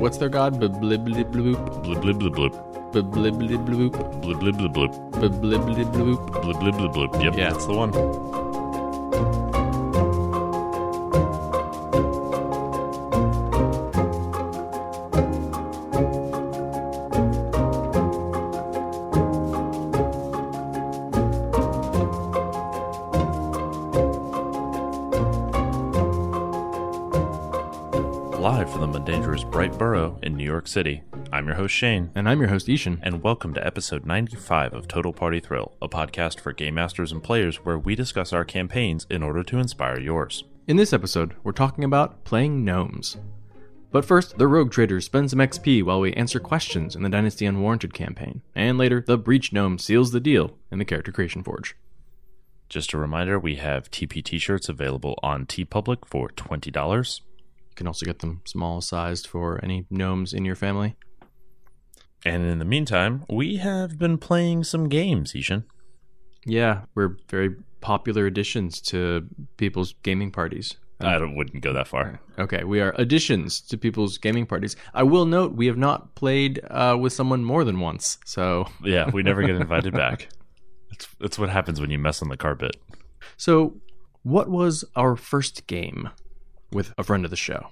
what's their god? Blib blib bloop. Blib blib blib bloop. Blib blib blib bloop. Blib blib blib bloop. Blib blib blib bloop. Blib blib blib bloop. Yep, Yeah. that's the one. York City, I'm your host Shane, And I'm your host I-Hsien. and welcome to episode 95 of Total Party Thrill, a podcast for game masters and players where we discuss our campaigns in order to inspire yours. In this episode, we're talking about playing gnomes. But first, the Rogue Trader spends some XP while we answer questions in the Dynasty Unwarranted campaign. And later, the Breachgnome seals the deal in the Character Creation Forge. Just a reminder, we have TP t-shirts available on TeePublic for $20. You can also get them small sized for any gnomes in your family. And in the meantime, we have been playing some games, I-Hsien. Yeah, we're very popular additions to people's gaming parties. I wouldn't go that far. Okay, we are additions to people's gaming parties. I will note we have not played uh, with someone more than once, so Yeah, we never get invited back. That's, that's what happens when you mess on the carpet. so what was our first game with a friend of the show?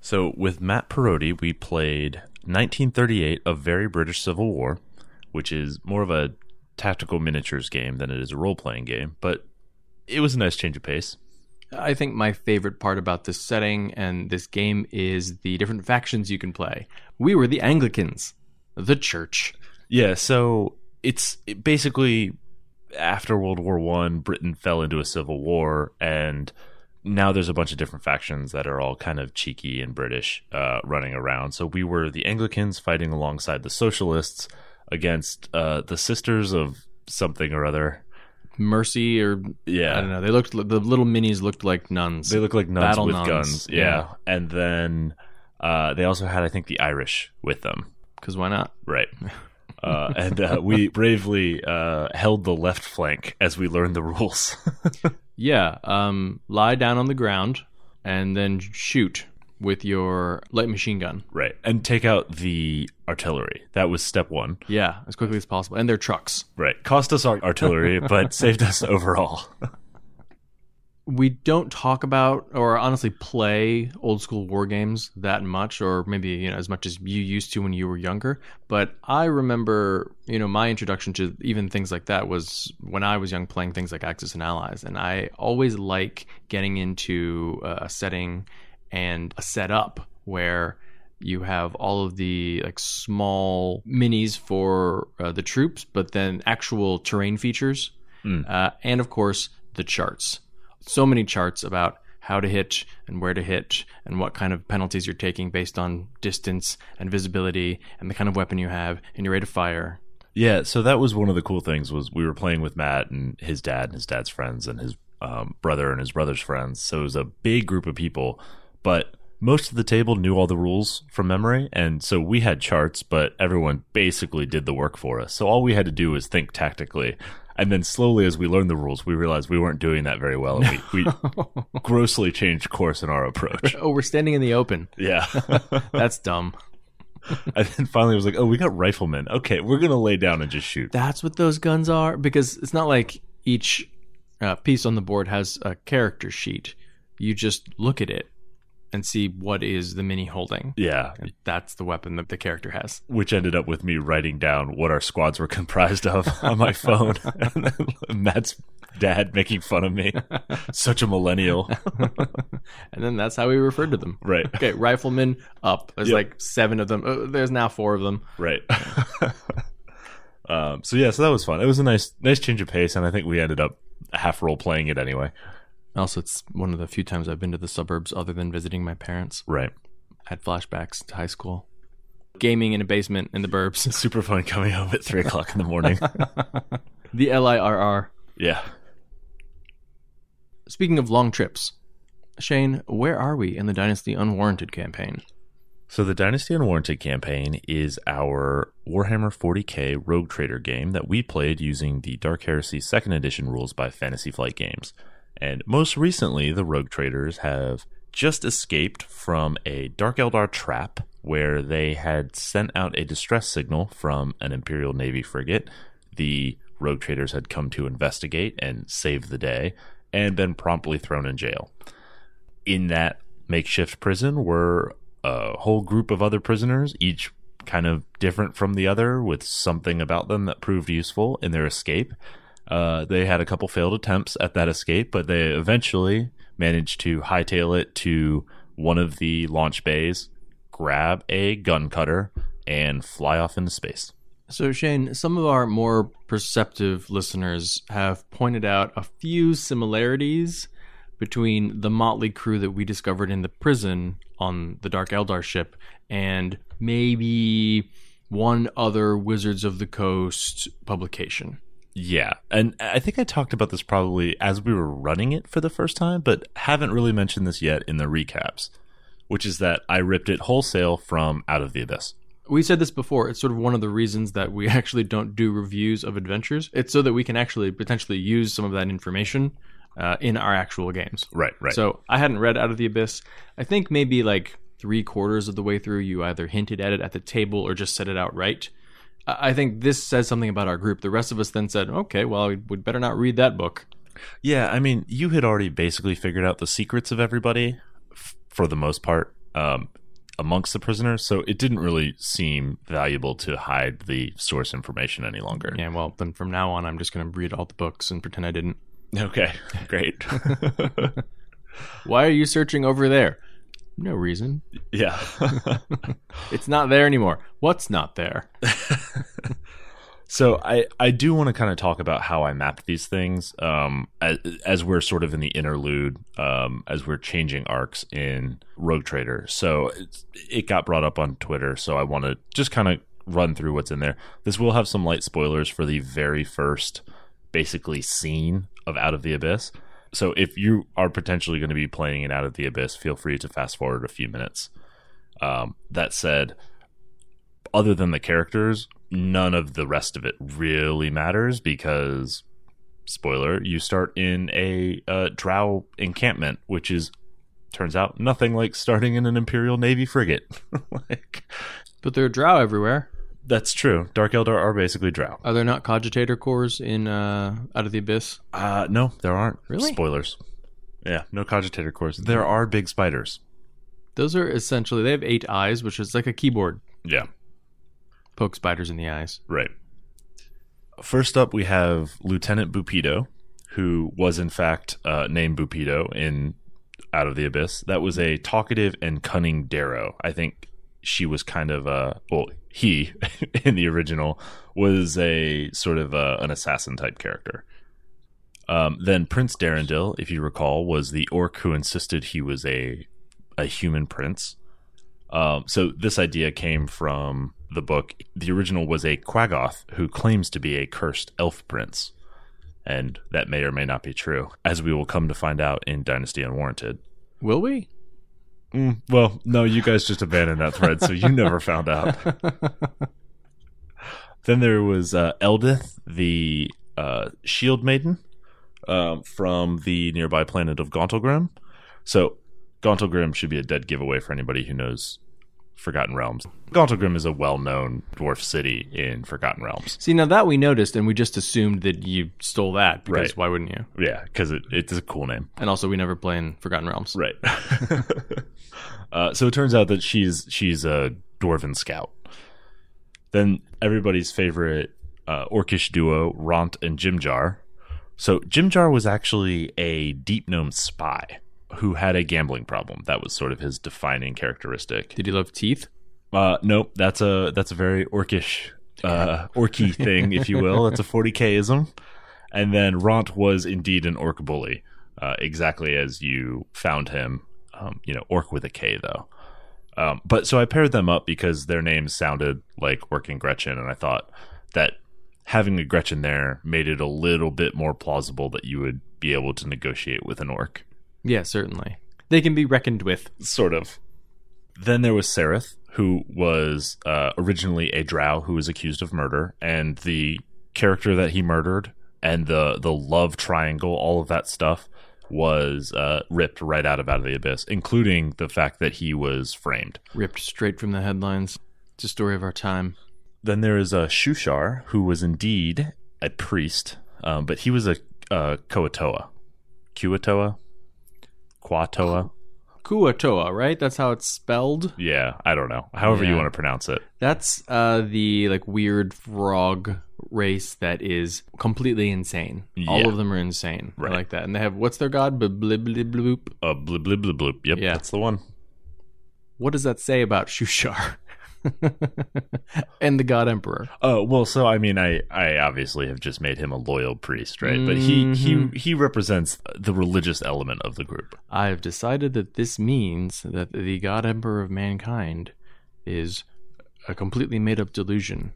So with Matt Perotti, we played 1938, A Very British Civil War, which is more of a tactical miniatures game than it is a role-playing game, but it was a nice change of pace. I think my favorite part about this setting and this game is the different factions you can play. We were the Anglicans, the church. Yeah, so it's it basically after World War One, Britain fell into a civil war, and now there's a bunch of different factions that are all kind of cheeky and British uh, running around. So we were the Anglicans fighting alongside the Socialists against uh, the Sisters of something or other. Mercy or Yeah, I don't know. They looked the little minis looked like nuns. They look like nuns Battle with nuns, guns. yeah. Yeah. And then uh, they also had, I think, the Irish with them. Because why not? Right. Uh, and uh, we bravely uh, held the left flank as we learned the rules. Yeah. Um, lie down on the ground and then shoot with your light machine gun. right. And take out the artillery. That was step one. Yeah, as quickly as possible. And their trucks. Right. Cost us our artillery, but saved us overall. we don't talk about or honestly play old school war games that much or maybe you know as much as you used to when you were younger. But i remember you know my introduction to even things like that was when i was young playing things like axis and allies. And i always like getting into a setting and a setup where you have all of the like small minis for uh, the troops but then actual terrain features uh, and of course the charts so many charts about how to hitch and where to hitch and what kind of penalties you're taking based on distance and visibility and the kind of weapon you have and your rate of fire. Yeah, so that was one of the cool things was we were playing with Matt and his dad and his dad's friends and his um, brother and his brother's friends. So it was a big group of people, but most of the table knew all the rules from memory, and so we had charts, but everyone basically did the work for us. So all we had to do was think tactically. And then slowly, as we learned the rules, we realized we weren't doing that very well. And we, we grossly changed course in our approach. Oh, we're standing in the open. Yeah. That's dumb. and then finally, it was like, oh, we got riflemen. Okay, we're going to lay down and just shoot. That's what those guns are because it's not like each uh, piece on the board has a character sheet. You just look at it and see what is the mini holding. Yeah. And that's the weapon that the character has. which ended up with me writing down what our squads were comprised of on my phone. and Matt's dad making fun of me. Such a millennial. and then that's how we referred to them. right. Okay, riflemen up. There's Yep. like seven of them. Uh, there's now four of them. Right. um, so yeah, so that was fun. It was a nice, nice change of pace, and I think we ended up half role playing it anyway. Also, it's one of the few times I've been to the suburbs other than visiting my parents. Right. Had flashbacks to high school. Gaming in a basement in the burbs. Super fun coming home at three o'clock in the morning. the LIRR. yeah. Speaking of long trips, Shane, where are we in the Dynasty Unwarranted campaign? So the Dynasty Unwarranted campaign is our Warhammer 40k Rogue Trader game that we played using the Dark Heresy Second Edition rules by Fantasy Flight Games. And most recently, the Rogue Traders have just escaped from a Dark Eldar trap where they had sent out a distress signal from an Imperial Navy frigate. The rogue traders had come to investigate and save the day and been promptly thrown in jail. In that makeshift prison were a whole group of other prisoners, each kind of different from the other, with something about them that proved useful in their escape. Uh, they had a couple failed attempts at that escape, but they eventually managed to hightail it to one of the launch bays, grab a gun cutter, and fly off into space. So, Shane, some of our more perceptive listeners have pointed out a few similarities between the motley crew that we discovered in the prison on the Dark Eldar ship and maybe one other Wizards of the Coast publication. Yeah. And I think I talked about this probably as we were running it for the first time, but haven't really mentioned this yet in the recaps, which is that I ripped it wholesale from Out of the Abyss. We said this before. It's sort of one of the reasons that we actually don't do reviews of adventures. It's so that we can actually potentially use some of that information uh, in our actual games. Right, right. So I hadn't read Out of the Abyss. I think maybe like three quarters of the way through, you either hinted at it at the table or just said it outright. I think this says something about our group. The rest of us then said, okay, well, we'd better not read that book. Yeah, I mean, you had already basically figured out the secrets of everybody f- for the most part um, amongst the prisoners, so it didn't really seem valuable to hide the source information any longer. Yeah, well, then from now on, I'm just going to read all the books and pretend I didn't. Okay, great. Why are you searching over there? No reason. yeah. It's not there anymore. What's not there? So I, I do want to kind of talk about how I mapped these things um, as, as we're sort of in the interlude, um, as we're changing arcs in Rogue Trader. So it's, it got brought up on Twitter, so I want to just kind of run through what's in there. This will have some light spoilers for the very first, basically, scene of Out of the Abyss. So if you are potentially going to be playing it Out of the Abyss, feel free to fast forward a few minutes. Um, that said, other than the characters, none of the rest of it really matters because, spoiler, you start in a uh, Drow encampment, which is turns out nothing like starting in an Imperial Navy frigate. like But there are drow everywhere. That's true. Dark Eldar are basically Drow. Are there not cogitator cores in uh, Out of the Abyss? Uh, no, there aren't. Really? Spoilers. Yeah, no cogitator cores. There are big spiders. Those are essentially, they have eight eyes, which is like a keyboard. Yeah, Poke spiders in the eyes. Right. First up, we have Lieutenant Buppido, who was in fact uh, named Buppido in Out of the Abyss. That was a talkative and cunning derro. I think she was kind of a well, he in the original was a sort of a, an assassin type character. Um, then Prince Derendil, if you recall, was the orc who insisted he was a a human prince. Um, so this idea came from the book. The original was a Quaggoth who claims to be a cursed elf prince, and that may or may not be true, as we will come to find out in Dynasty Unwarranted. Will we? Mm, well, no, you guys just abandoned that thread, so you never found out. Then there was uh, Eldeth, the uh, Shield Maiden, um, from the nearby planet of Gauntlgrym. So Gauntlgrym should be a dead giveaway for anybody who knows Forgotten Realms. Gauntlgrym is a well-known dwarf city in Forgotten Realms. See, now that we noticed, and we just assumed that you stole that because Right. why wouldn't you? Yeah, because it, it's a cool name. And also, we never play in Forgotten Realms. Right. uh, so it turns out that she's she's a dwarven scout. Then everybody's favorite uh, orcish duo, Ront and Jimjar. So Jimjar was actually a deep gnome spy who had a gambling problem. That was sort of his defining characteristic. Did he love teeth? Uh, nope, that's a that's a very orcish, uh, orky thing, if you will. That's a 40k ism. And then Ront was indeed an orc bully, uh, exactly as you found him. Um, you know, orc with a K though. Um, but so I paired them up because their names sounded like Orc and Gretchin, and I thought that having a Gretchin there made it a little bit more plausible that you would be able to negotiate with an orc Yeah, certainly. They can be reckoned with. sort of. Then there was Sereth, who was uh, originally a drow who was accused of murder, and the character that he murdered and the the love triangle, all of that stuff was uh, ripped right out of Out of the Abyss, including the fact that he was framed. Ripped straight from the headlines. It's a story of our time. Then there is a Shuushar, who was indeed a priest, um, but he was a uh, Koatoa. Kuatoa? Quatoa? Kuatoa, right? That's how it's spelled. Yeah, I don't know. However you want to pronounce it. That's uh, the like weird frog race that is completely insane. All of them are insane. Right. I like that. And they have what's their god? Blib blib blib bloop. Uh, blib, blib, blib, blib. Yep, Yeah. that's the one. What does that say about Shuushar and the god emperor? Oh well, so I mean, I I obviously have just made him a loyal priest, right? But he he he represents the religious element of the group. I have decided that this means that the god emperor of mankind is a completely made up delusion,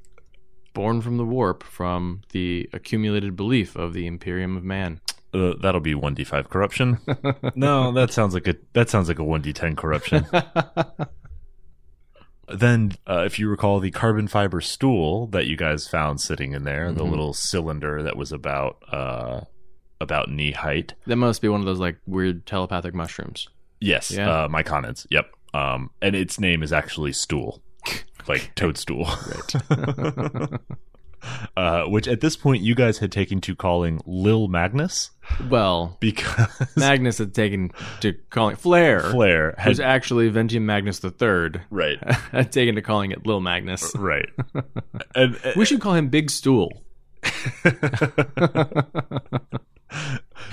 born from the warp from the accumulated belief of the Imperium of Man. Uh, that'll be one d five corruption. no, that sounds like a that sounds like a one d ten corruption. then, uh, if you recall, the carbon fiber stool that you guys found sitting in there, the Mhm. little cylinder that was about uh about knee height. That must be one of those like weird telepathic mushrooms. Yes, Yeah. uh, myconids. Yep. Um, and its name is actually stool, like toadstool. Right. uh, which at this point you guys had taken to calling Lil Magnus well, because Magnus had taken to calling Flair, Flair who's had actually Ventium Magnus the Third, right, had taken to calling it Lil Magnus. Uh, right, and uh, We should call him Big Stool.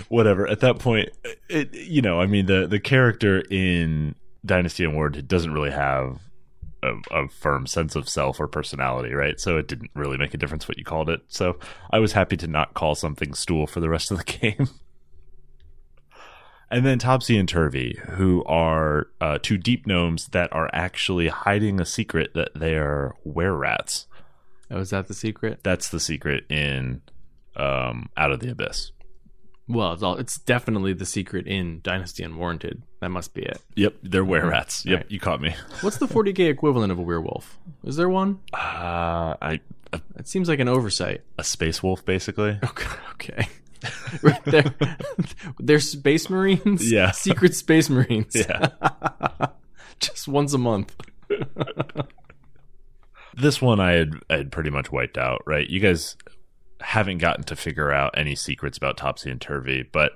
whatever. At that point, it you know, I mean the the character in Dynasty Unwarranted doesn't really have a, a firm sense of self or personality, right? So it didn't really make a difference what you called it. So I was happy to not call something stool for the rest of the game. And then Topsy and Turvy, who are uh, two deep gnomes that are actually hiding a secret that they are wererats. Oh, is that the secret? That's the secret in um, Out of the Abyss. Well, it's all. It's definitely the secret in Dynasty Unwarranted. That must be it. Yep, they're wererats. Yep, Right. you caught me. What's the 40k equivalent of a werewolf? Is there one? Uh, I a, It seems like an oversight. a space wolf, basically. Okay. okay. right there. They're space marines? Yeah. Secret space marines. Yeah. Just once a month. This one I had I had pretty much wiped out. Right, you guys haven't gotten to figure out any secrets about Topsy and Turvy, but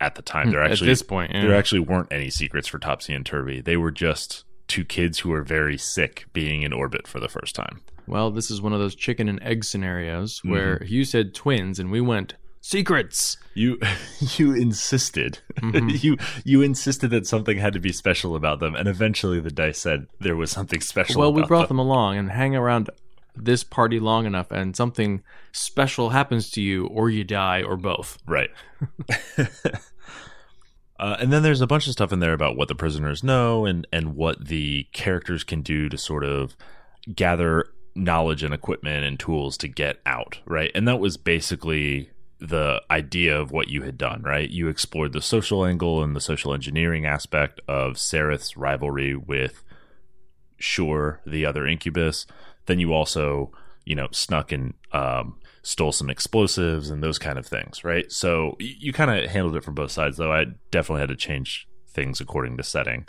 at the time there actually At this point, yeah. there actually weren't any secrets for Topsy and Turvy. They were just two kids who were very sick being in orbit for the first time. Well, this is one of those chicken and egg scenarios Mm-hmm. where you said twins and we went secrets. You you insisted Mhm. you you insisted that something had to be special about them, and eventually the dice said there was something special. Well, we brought them along and hang around this party long enough and something special happens to you or you die or both. Right. uh, and then there's a bunch of stuff in there about what the prisoners know and, and what the characters can do to sort of gather knowledge and equipment and tools to get out, right? And that was basically the idea of what you had done, right? You explored the social angle and the social engineering aspect of Sereth's rivalry with Sure, the other incubus. Then you also, you know, snuck and um, stole some explosives and those kind of things, right? So y- you kind of handled it from both sides, though. I definitely had to change things according to setting.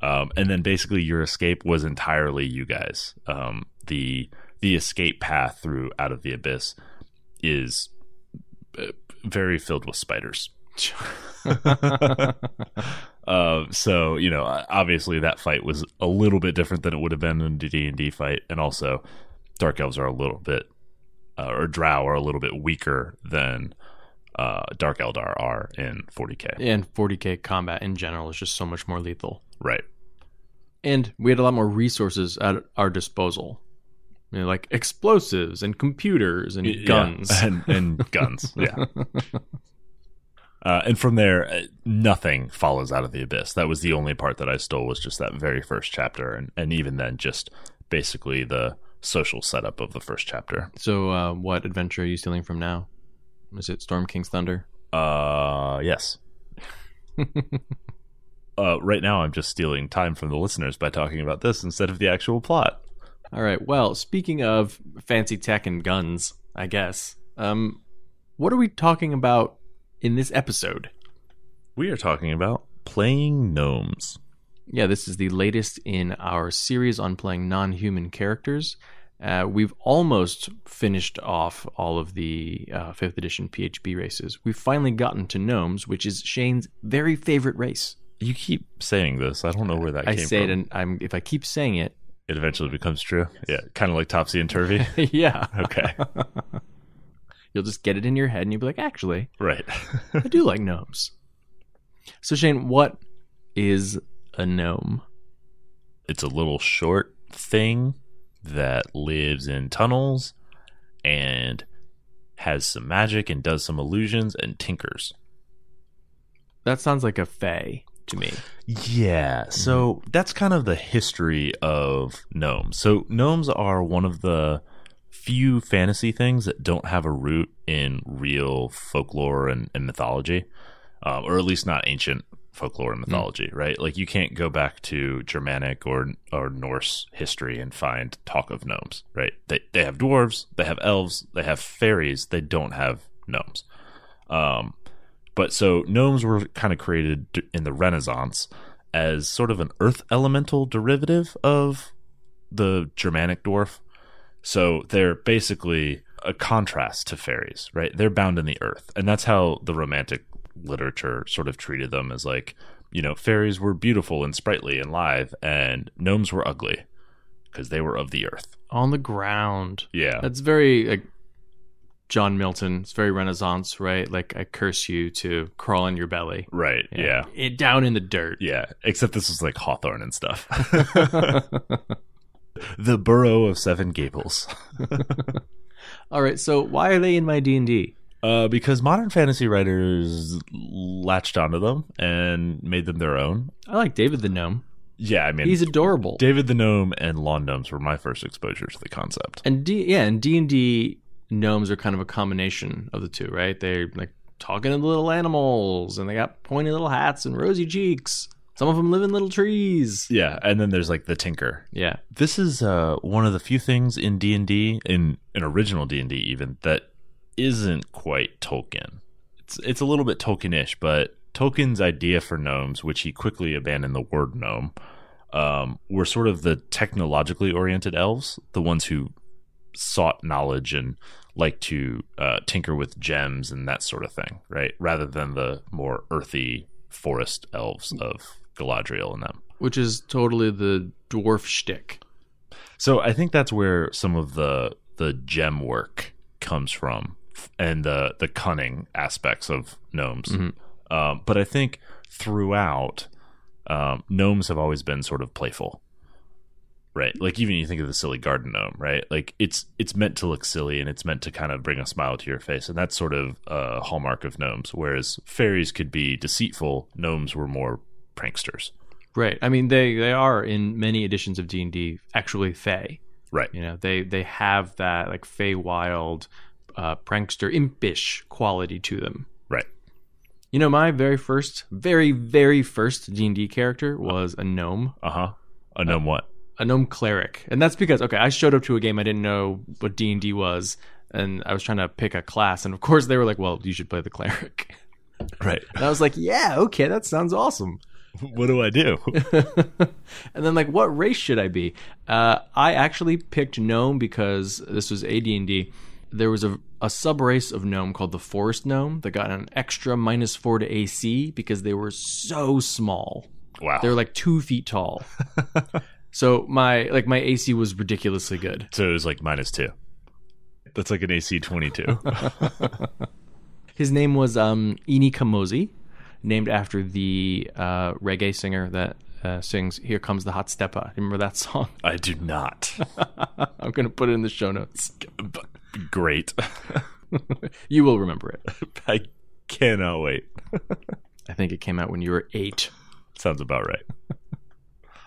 Um, and then basically your escape was entirely you guys. Um, the the escape path through out of the abyss is uh, very filled with spiders. uh, so you know, obviously that fight was a little bit different than it would have been in a D and D fight, and also dark elves are a little bit, uh, or drow are a little bit weaker than uh, dark eldar are in 40k. And 40k combat in general is just so much more lethal. Right. And we had a lot more resources at our disposal. You know, like explosives and computers and Yeah, guns. and, and guns. Yeah. Uh, and from there, uh, nothing follows out of the abyss. That was the only part that I stole was just that very first chapter, and, and even then, just basically the social setup of the first chapter. So, uh, what adventure are you stealing from now? Is it Storm King's Thunder? Uh, yes. uh, right now, I'm just stealing time from the listeners by talking about this instead of the actual plot. All right. Well, speaking of fancy tech and guns, I guess. Um, what are we talking about in this episode? We are talking about playing gnomes. Yeah, this is the latest in our series on playing non human characters. Uh, we've almost finished off all of the uh, 5th edition PHB races. We've finally gotten to gnomes, which is Shane's very favorite race. You keep saying this. I don't know where that I came say from. it, and I'm, if I keep saying it, it eventually becomes true. Yeah, kind of like topsy and turvy. yeah, okay, you'll just get it in your head and you'll be like, actually, right. I do like gnomes. So, Shane, what is a gnome? it's a little short thing that lives in tunnels and has some magic and does some illusions and tinkers. That sounds like a fae to me. Yeah, so mm-hmm. that's kind of the history of gnomes. So gnomes are one of the few fantasy things that don't have a root in real folklore and, and mythology, um, or at least not ancient folklore and mythology, right? Like you can't go back to Germanic or or Norse history and find talk of gnomes, right? They they have dwarves, they have elves, they have fairies, they don't have gnomes. Um, but so gnomes were kind of created in the Renaissance as sort of an earth elemental derivative of the Germanic dwarf. So they're basically a contrast to fairies, right? They're bound in the earth. And that's how the romantic literature sort of treated them as like, you know, fairies were beautiful and sprightly and live, and gnomes were ugly because they were of the earth. On the ground. Yeah. That's very like John Milton. It's very Renaissance, right? Like I curse you to crawl in your belly. right. Yeah. It down in the dirt. Yeah. Except this was like Hawthorne and stuff. the Burrow of Seven Gables. All right. So why are they in my D and D? Uh, because modern fantasy writers latched onto them and made them their own. I like David the gnome. Yeah, I mean, He's adorable. David the Gnome and Lawn Gnomes were my first exposure to the concept. and D yeah, and D and D gnomes are kind of a combination of the two, right? They're like talking to little animals, and they got pointy little hats and rosy cheeks. Some of them live in little trees. Yeah, and then there's like the Tinker. Yeah. This is uh, one of the few things in D and D, in an original D and D even, that isn't quite Tolkien. It's it's a little bit Tolkien-ish, but Tolkien's idea for gnomes, which he quickly abandoned the word gnome, um, were sort of the technologically oriented elves, the ones who sought knowledge and like to uh, tinker with gems and that sort of thing, right? Rather than the more earthy forest elves of Galadriel and them. Which is totally the dwarf shtick. So I think that's where some of the the gem work comes from, and the the cunning aspects of gnomes. Mhm. Um, but I think throughout, um, gnomes have always been sort of playful, right? Like even you think of the silly garden gnome, right? Like it's it's meant to look silly and it's meant to kind of bring a smile to your face, and that's sort of a hallmark of gnomes. Whereas fairies could be deceitful, gnomes were more pranksters, Right. I mean, they they are in many editions of D and D actually Fey. right? You know, they they have that like Fey wild, uh, prankster, impish quality to them. Right. You know, my very first, very very first D and D character was a gnome, Uh huh. A gnome what? a gnome cleric, and that's because okay, I showed up to a game I didn't know what D and D was, and I was trying to pick a class, and of course they were like, "Well, you should play the cleric," Right. and I was like, "Yeah, okay, that sounds awesome." what do I do? and then like what race should i be uh, i actually picked gnome because this was ad&d there was a, a sub race of gnome called the forest gnome that got an extra minus four to ac because they were so small wow. they were like two feet tall so my like my ac was ridiculously good So it was like minus two. That's like an AC 22. his name was um Ini Kamoze, named after the uh, reggae singer that uh, sings "Here Comes the Hotstepper." Remember that song? I do not. I'm gonna put it in the show notes. Great. you will remember it. I cannot wait. I think it came out when you were eight. Sounds about right.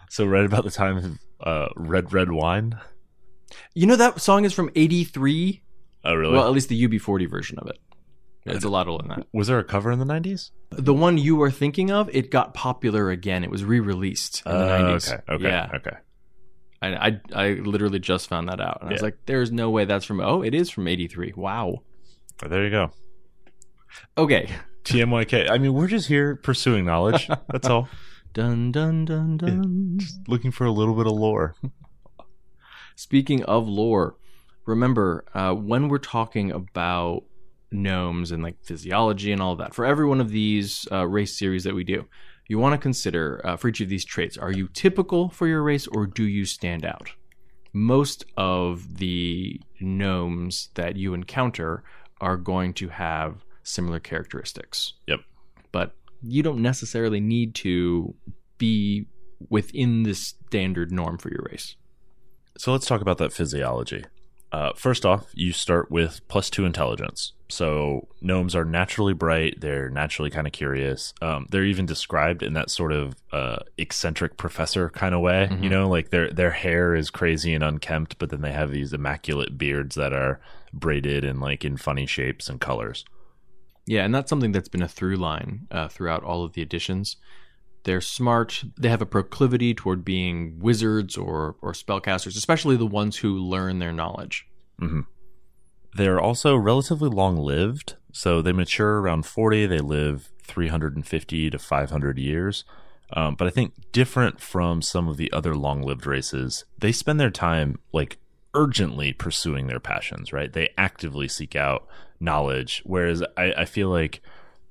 So right about the time of uh, Red Red Wine. You know that song is from '83. Oh really? Well, at least the UB40 version of it. It's a lot older than that. was there a cover in the 90s? The one you were thinking of, it got popular again. It was re-released in the Uh, '90s. Okay. Okay. Yeah, Okay. I, I I literally just found that out, and I was Yeah. like, "There's no way that's from." Oh, it is from '83. Wow. Well, there you go. Okay, TMYK. I mean, we're just here pursuing knowledge. That's all. Dun dun dun dun. Just looking for a little bit of lore. Speaking of lore, remember uh, when we're talking about gnomes and like physiology and all of that, for every one of these uh, race series that we do, you want to consider uh, for each of these traits are you typical for your race or do you stand out? Most of the gnomes that you encounter are going to have similar characteristics. Yep. But you don't necessarily need to be within the standard norm for your race. So let's talk about that physiology. Uh, first off, you start with plus two intelligence. So gnomes are naturally bright. They're naturally kind of curious. Um, they're even described in that sort of uh, eccentric professor kind of way. You know, like their their hair is crazy and unkempt, but then they have these immaculate beards that are braided and like in funny shapes and colors. Yeah, and that's something that's been a through line uh, throughout all of the editions. They're smart. They have a proclivity toward being wizards or or spellcasters, especially the ones who learn their knowledge. They're also relatively long lived. So they mature around 40. They live 350 to 500 years. Um, but I think different from some of the other long lived races, they spend their time like urgently pursuing their passions, right? They actively seek out knowledge. Whereas I, I feel like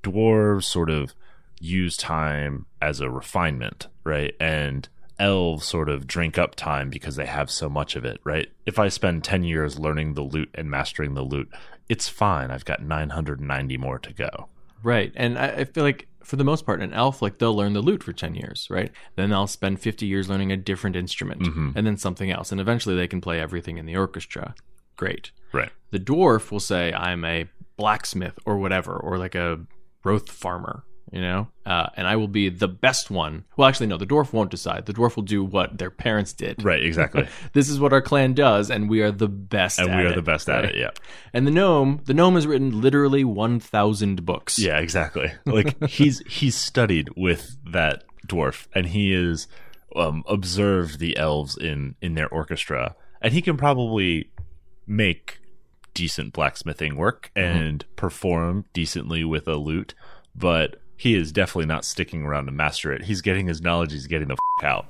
dwarves sort of use time as a refinement, right? And elves sort of drink up time because they have so much of it, right? If I spend 10 years learning the lute and mastering the lute, it's fine. I've got 990 more to go. Right, and I, I feel like for the most part, an elf like they'll learn the lute for ten years, right? Then they'll spend fifty years learning a different instrument, mm-hmm. and then something else, and eventually they can play everything in the orchestra. Great. Right. The dwarf will say, "I'm a blacksmith or whatever, or like a growth farmer." You know, uh, and I will be the best one. Well, actually, no. The dwarf won't decide. The dwarf will do what their parents did. Right, exactly. This is what our clan does, and we are the best. and we are it, the best at it, yeah. And the gnome, the gnome has written literally one thousand books. Yeah, exactly. Like he's he's studied with that dwarf, and he is um, observed the elves in in their orchestra, and he can probably make decent blacksmithing work and perform decently with a lute, but he is definitely not sticking around to master it. He's getting his knowledge. He's getting the f- out.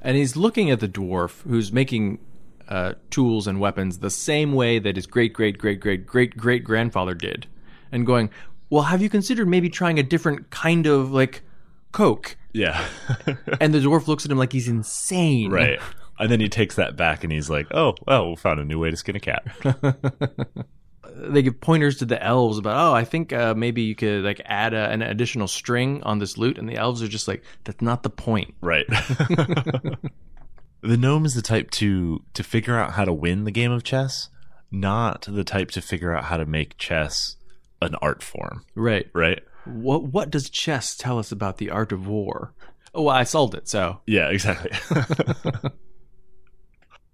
and he's looking at the dwarf who's making uh, tools and weapons the same way that his great great great great great great grandfather did, and going, "Well, have you considered maybe trying a different kind of like coke?" Yeah, And the dwarf looks at him like he's insane. right. And then he takes that back, and he's like, "Oh, well, we found a new way to skin a cat." They give pointers to the elves about, "Oh, I think uh, maybe you could like add a, an additional string on this lute," and the elves are just like, "That's not the point." Right. the gnome is the type to to figure out how to win the game of chess, not the type to figure out how to make chess an art form, Right. right? What What does chess tell us about the art of war? Oh, well, I solved it. So Yeah, exactly.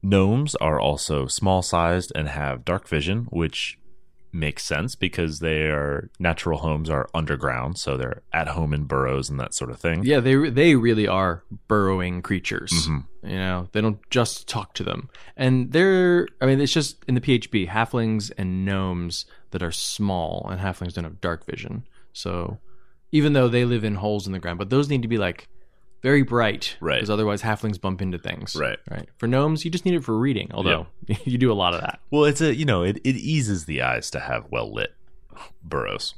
Gnomes are also small sized and have dark vision, which makes sense because their natural homes are underground, so they're at home in burrows and that sort of thing. Yeah, they they really are burrowing creatures. Mm-hmm. You know, they don't just talk to them, and they're. I mean, it's just in the PHB, halflings and gnomes that are small, and halflings don't have dark vision. So, even though they live in holes in the ground, but those need to be like very bright, Right. Because otherwise, halflings bump into things, Right. Right. For gnomes, you just need it for reading. Although you do a lot of that. Well, it's a you know it, it eases the eyes to have well lit burrows.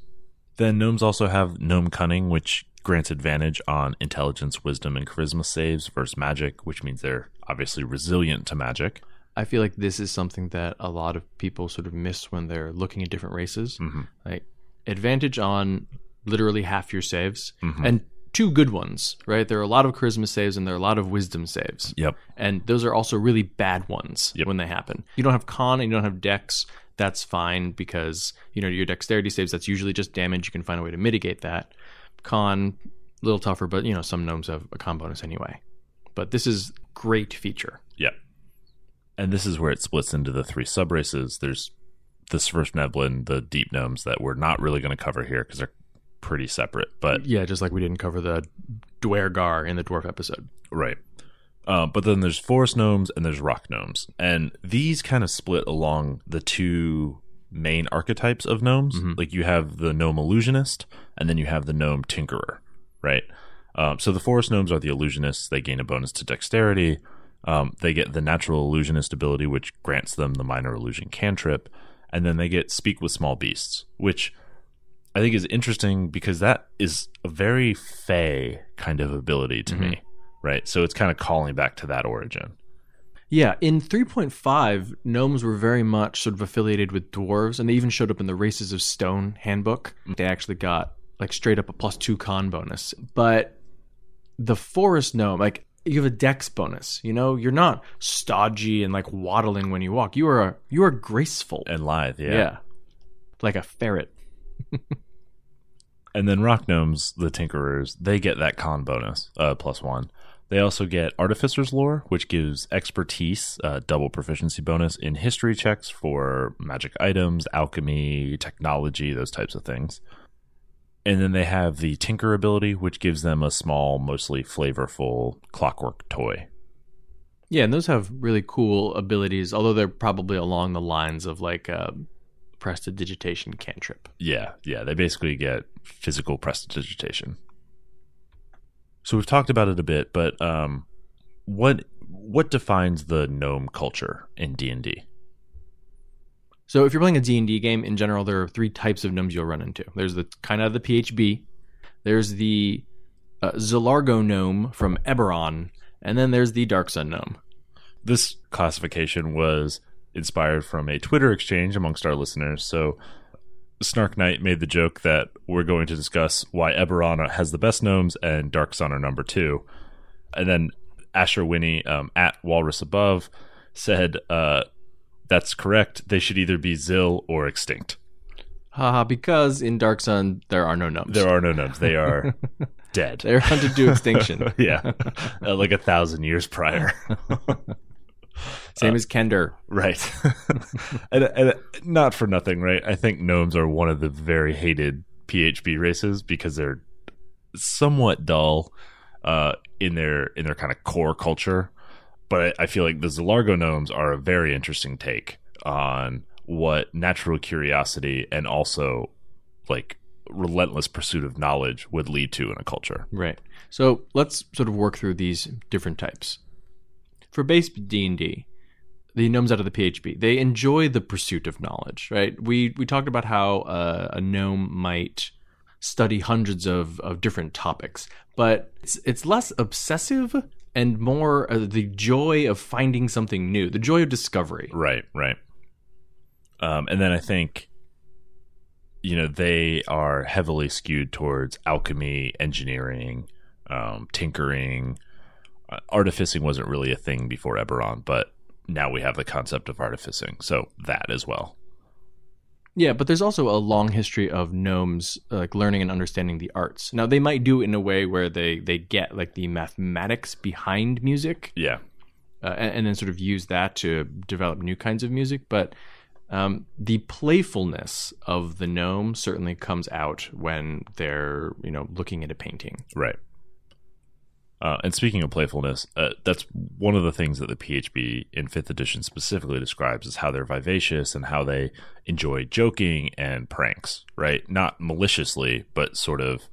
Then gnomes also have gnome cunning, which grants advantage on intelligence, wisdom, and charisma saves versus magic, which means they're obviously resilient to magic. I feel like this is something that a lot of people sort of miss when they're looking at different races. Mm-hmm. Like advantage on literally half your saves and two good ones, right? There are a lot of charisma saves and there are a lot of wisdom saves. Yep. And those are also really bad ones when they happen. You don't have con and you don't have dex. That's fine because, you know, your dexterity saves, that's usually just damage. You can find a way to mitigate that. Con, a little tougher, but, you know, some gnomes have a con bonus anyway. But this is great feature. Yep. And this is where it splits into the three sub races. There's the Neblin, the deep gnomes that we're not really going to cover here because they're pretty separate. But Yeah, just like we didn't cover the duergar in the dwarf episode. Right. Uh, but then there's forest gnomes and there's rock gnomes, and these kind of split along the two main archetypes of gnomes. Mhm. Like you have the gnome illusionist, and then you have the gnome tinkerer, right? Um, so the forest gnomes are the illusionists. They gain a bonus to dexterity. Um, they get the natural illusionist ability, which grants them the minor illusion cantrip, and then they get speak with small beasts, which I think is interesting because that is a very fey kind of ability to me, mm-hmm. right? So it's kind of calling back to that origin. Yeah, in 3.5, gnomes were very much sort of affiliated with dwarves, and they even showed up in the Races of Stone handbook. Mm. They actually got like straight up a plus two con bonus. But the forest gnome, like you have a dex bonus. You know, you're not stodgy and like waddling when you walk. You are you are graceful. And lithe, yeah. yeah. like a ferret. And then rock gnomes, the tinkerers, they get that con bonus, uh, plus one. They also get artificer's lore, which gives expertise, uh, double proficiency bonus in history checks for magic items, alchemy, technology, those types of things. And then they have the tinker ability, which gives them a small, mostly flavorful clockwork toy. Yeah, and those have really cool abilities, although they're probably along the lines of like a prestidigitation cantrip. Yeah, yeah, they basically get physical prestidigitation. So we've talked about it a bit, but um, what what defines the gnome culture in D and D? So if you're playing a D&D game, in general, there are three types of gnomes you'll run into. There's the kind of the PHB, there's the uh, Zilargo gnome from Eberron, and then there's the Dark Sun gnome. This classification was inspired from a Twitter exchange amongst our listeners. So Snark Knight made the joke that we're going to discuss why Eberron has the best gnomes and Dark Sun are number two. And then Asher Winnie um, at Walrus Above said, uh, that's correct. They should either be Zil or extinct. Haha, because in Dark Sun, there are no gnomes. There are no gnomes. They are dead. They're hunted to extinction. yeah. Uh, like a thousand years prior. Same as Kender. Right. and, and not for nothing, right? I think gnomes are one of the very hated PHB races because they're somewhat dull uh, in their in their kind of core culture. But I, I feel like the Zilargo gnomes are a very interesting take on what natural curiosity and also like relentless pursuit of knowledge would lead to in a culture. Right. So let's sort of work through these different types. For base D&D, the gnomes out of the PHB, they enjoy the pursuit of knowledge, right? We we talked about how uh, a gnome might study hundreds of, of different topics, but it's it's less obsessive and more uh, the joy of finding something new, the joy of discovery. Right, right. Um, and then I think, you know, they are heavily skewed towards alchemy, engineering, um, tinkering. Artificing wasn't really a thing before Eberron, but now we have the concept of artificing, so that as well. Yeah, but there's also a long history of gnomes like learning and understanding the arts. Now they might do it in a way where they they get like the mathematics behind music, Yeah, uh, and, and then sort of use that to develop new kinds of music. But um, the playfulness of the gnome certainly comes out when they're you know looking at a painting. right. Uh, and speaking of playfulness, uh, that's one of the things that the PHB in fifth edition specifically describes is how they're vivacious and how they enjoy joking and pranks. Right, not maliciously, but sort of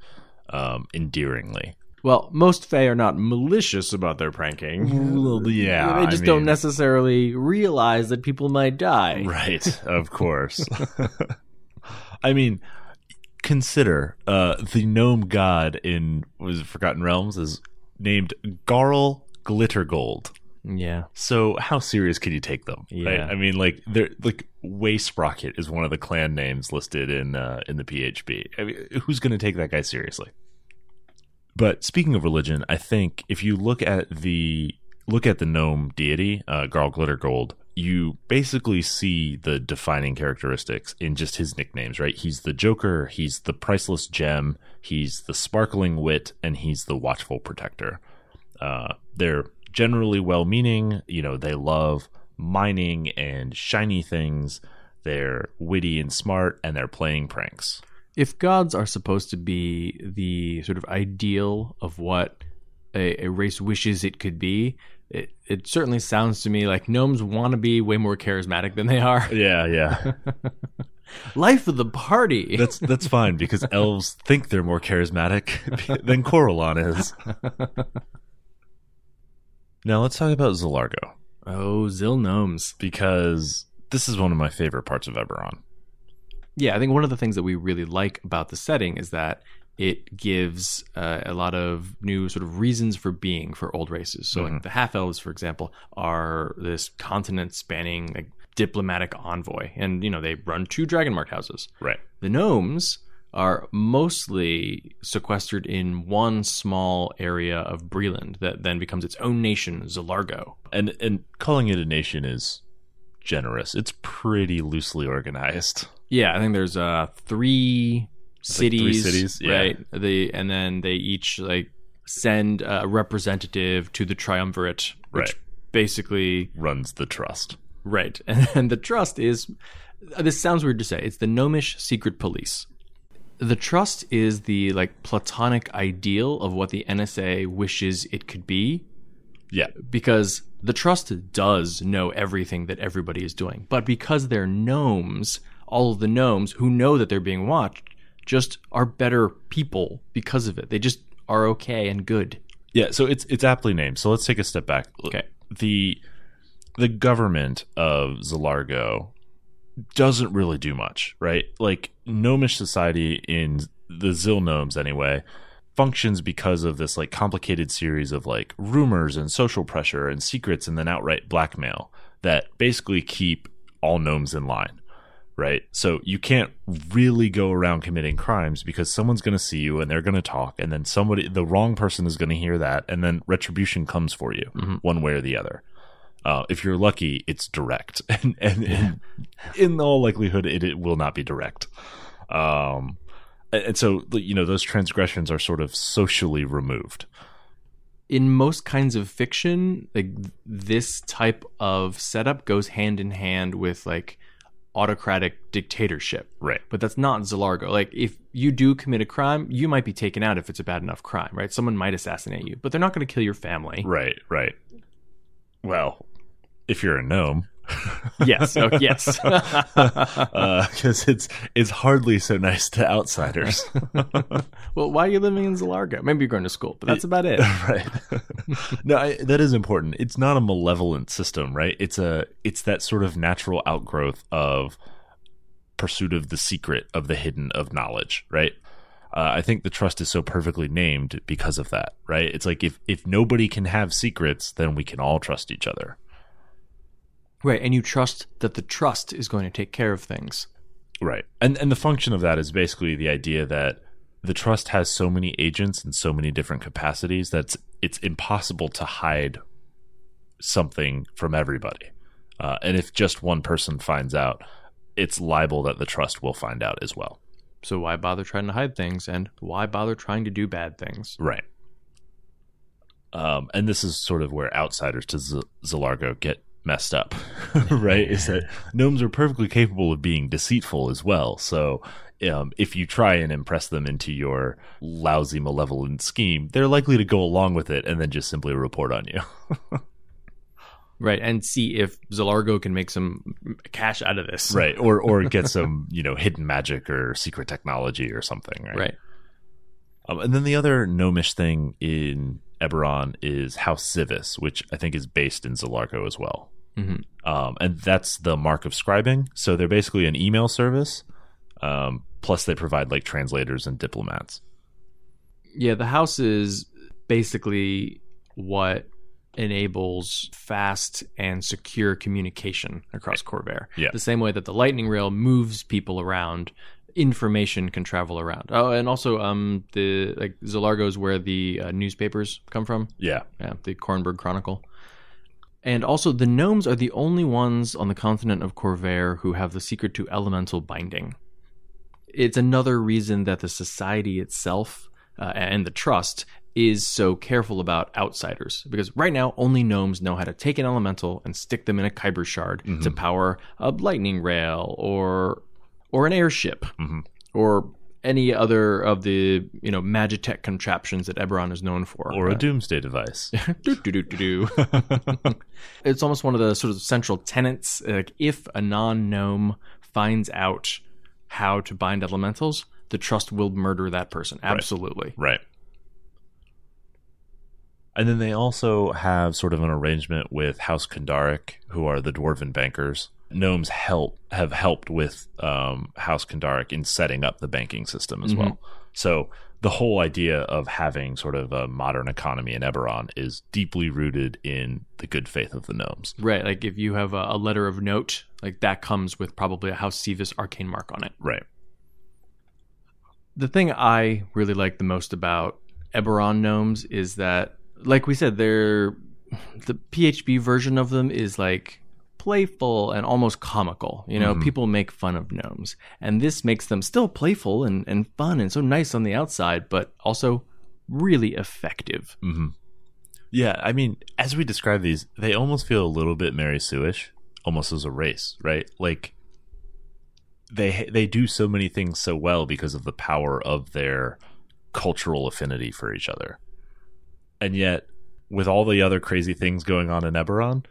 um, endearingly. Well, most Fae are not malicious about their pranking. Well, yeah, they just I don't necessarily realize that people might die. Right, of course. I mean, consider uh, the gnome god in was Forgotten Realms is named Garl Glittergold. Yeah. So how serious can you take them? Right? Yeah. I mean, like they're like Way Sprocket is one of the clan names listed in uh, in the PHB. I mean, who's going to take that guy seriously? But speaking of religion, I think if you look at the look at the gnome deity, uh, Garl Glittergold, you basically see the defining characteristics in just his nicknames. Right? He's the Joker. He's the priceless gem. He's the sparkling wit, and he's the watchful protector. Uh, they're generally well-meaning. You know, they love mining and shiny things. They're witty and smart, and they're playing pranks. if gods are supposed to be the sort of ideal of what a, a race wishes it could be, it, it certainly sounds to me like gnomes want to be way more charismatic than they are. Yeah, yeah. Life of the party. That's that's fine because elves think they're more charismatic than Corellon is. now let's talk about Zilargo oh, Zil gnomes. because this is one of my favorite parts of Eberron. Yeah, I think one of the things that we really like about the setting is that it gives uh, a lot of new sort of reasons for being for old races. So, like the half elves, for example, are this continent spanning like diplomatic envoy, and you know they run two dragon mark houses. Right. The gnomes are mostly sequestered in one small area of Breland that then becomes its own nation, Zilargo. And and calling it a nation is generous. It's pretty loosely organized. Yeah, I think there's uh three like three cities, cities, yeah. right? They and then they each like send a representative to the triumvirate, which Right. basically Runs the trust. right. And, and the trust is this sounds weird to say. It's the gnomish secret police. The trust is the like platonic ideal of what the NSA wishes it could be Yeah. because the trust does know everything that everybody is doing. But because they're gnomes, all of the gnomes who know that they're being watched just are better people because of it. They just are okay and good. Yeah, so it's it's aptly named. So let's take a step back. Okay. The the government of Zilargo doesn't really do much, right? Like gnomish society in the Zil gnomes anyway functions because of this like complicated series of like rumors and social pressure and secrets and then outright blackmail that basically keep all gnomes in line right? So you can't really go around committing crimes because someone's going to see you and they're going to talk, and then somebody, the wrong person, is going to hear that, and then retribution comes for you, one way or the other. Uh, if you're lucky, it's direct, and, and, and in all likelihood, it, it will not be direct. Um, and and so you know those transgressions are sort of socially removed. In most kinds of fiction, like this type of setup goes hand in hand with like autocratic dictatorship. Right. But that's not Zilargo. Like if you do commit a crime, you might be taken out if it's a bad enough crime, right? Someone might assassinate you, but they're not going to kill your family. Right. Right. Well, if you're a gnome, yes. Oh, yes. Uh, because it's it's hardly so nice to outsiders. well, why are you living in Zilargo? Maybe you're going to school, but that's about it. right. no, I, that is important. It's not a malevolent system, right? It's a it's that sort of natural outgrowth of pursuit of the secret of the hidden of knowledge, right? Uh, I think the trust is so perfectly named because of that, right? It's like if if nobody can have secrets, then we can all trust each other. Right, and you trust that the trust is going to take care of things. Right. And and the function of that is basically the idea that the trust has so many agents and so many different capacities that it's impossible to hide something from everybody. Uh, and if just one person finds out, it's liable that the trust will find out as well. So why bother trying to hide things and why bother trying to do bad things? Right. Um, and this is sort of where outsiders to Z- Zilargo get messed up, right? Is that gnomes are perfectly capable of being deceitful as well. So um, if you try and impress them into your lousy, malevolent scheme, they're likely to go along with it and then just simply report on you. Right, and see if Zilargo can make some cash out of this. right. Or or get some, you know, hidden magic or secret technology or something, right? Right. Um, and then the other gnomish thing in Eberron is House Sivis, which I think is based in Zilargo as well. Mhm. Um, and that's the mark of scribing. So they're basically an email service. Um, plus, they provide like translators and diplomats. Yeah, the house is basically what enables fast and secure communication across Khorvaire. Yeah. The same way that the lightning rail moves people around, information can travel around. Oh, and also um the like Zilargo is where the uh, newspapers come from. Yeah. Yeah, the Korranberg Chronicle. And also, the gnomes are the only ones on the continent of Khorvaire who have the secret to elemental binding. It's another reason that the society itself uh, and the trust is so careful about outsiders because right now only gnomes know how to take an elemental and stick them in a Khyber shard to power a lightning rail or or an airship Mhm. or any other of the you know magitech contraptions that Eberron is known for Or a Uh, doomsday device. do, do, do, do, do. it's almost one of the sort of central tenets. Like if a non gnome finds out how to bind elementals, the trust will murder that person. Absolutely. Right. And then they also have sort of an arrangement with House Kundarak, who are the dwarven bankers. Gnomes help have helped with um, House Kundarak in setting up the banking system as well. So the whole idea of having sort of a modern economy in Eberron is deeply rooted in the good faith of the gnomes. Right. Like if you have a, a letter of note, like that comes with probably a House Sivis arcane mark on it. Right. the thing I really like the most about Eberron gnomes is that, like we said, they're the PHB version of them is like playful and almost comical. You know, mm-hmm. people make fun of gnomes, and this makes them still playful and, and fun and so nice on the outside, but also really effective. Mm-hmm. Yeah, I mean, as we describe these, they almost feel a little bit Mary Sue-ish, almost as a race, right? Like they they do so many things so well because of the power of their cultural affinity for each other. And yet, with all the other crazy things going on in Eberron,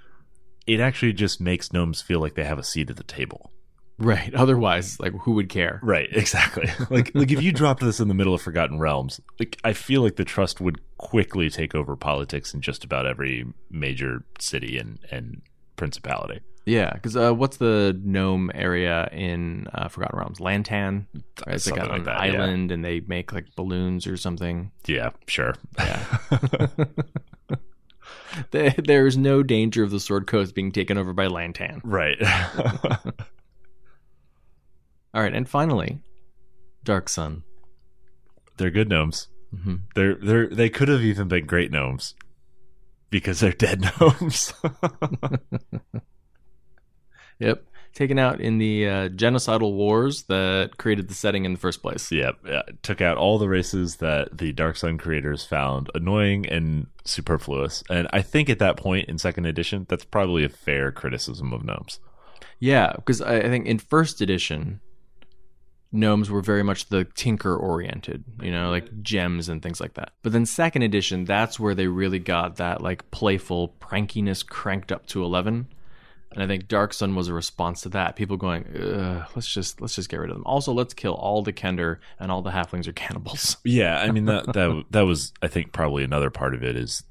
it actually just makes gnomes feel like they have a seat at the table. Right. Otherwise, like who would care? Right, exactly. like like if you dropped this in the middle of Forgotten Realms, like I feel like the trust would quickly take over politics in just about every major city and and principality. Yeah, because uh, what's the gnome area in uh, Forgotten Realms? Lantan. Right? It's like on like an that, yeah. island, and they make like balloons or something. Yeah, sure. Yeah. There- There's no danger of the Sword Coast being taken over by Lantan. right. All right, and finally, Dark Sun. they're good gnomes. Mhm. They're they're they could have even been great gnomes because they're dead gnomes. Yep, taken out in the uh, genocidal wars that created the setting in the first place. yep, yeah, took out all the races that the Dark Sun creators found annoying and superfluous. And I think at that point in second edition, that's probably a fair criticism of gnomes. Yeah, because I, I think in first edition, gnomes were very much the tinker oriented, you know, like gems and things like that. But then second edition, that's where they really got that like playful prankiness cranked up to eleven. And I think Dark Sun was a response to that. People going, let's just let's just get rid of them. Also, let's kill all the Kender and all the halflings are cannibals. Yeah, I mean that that that was I think probably another part of it is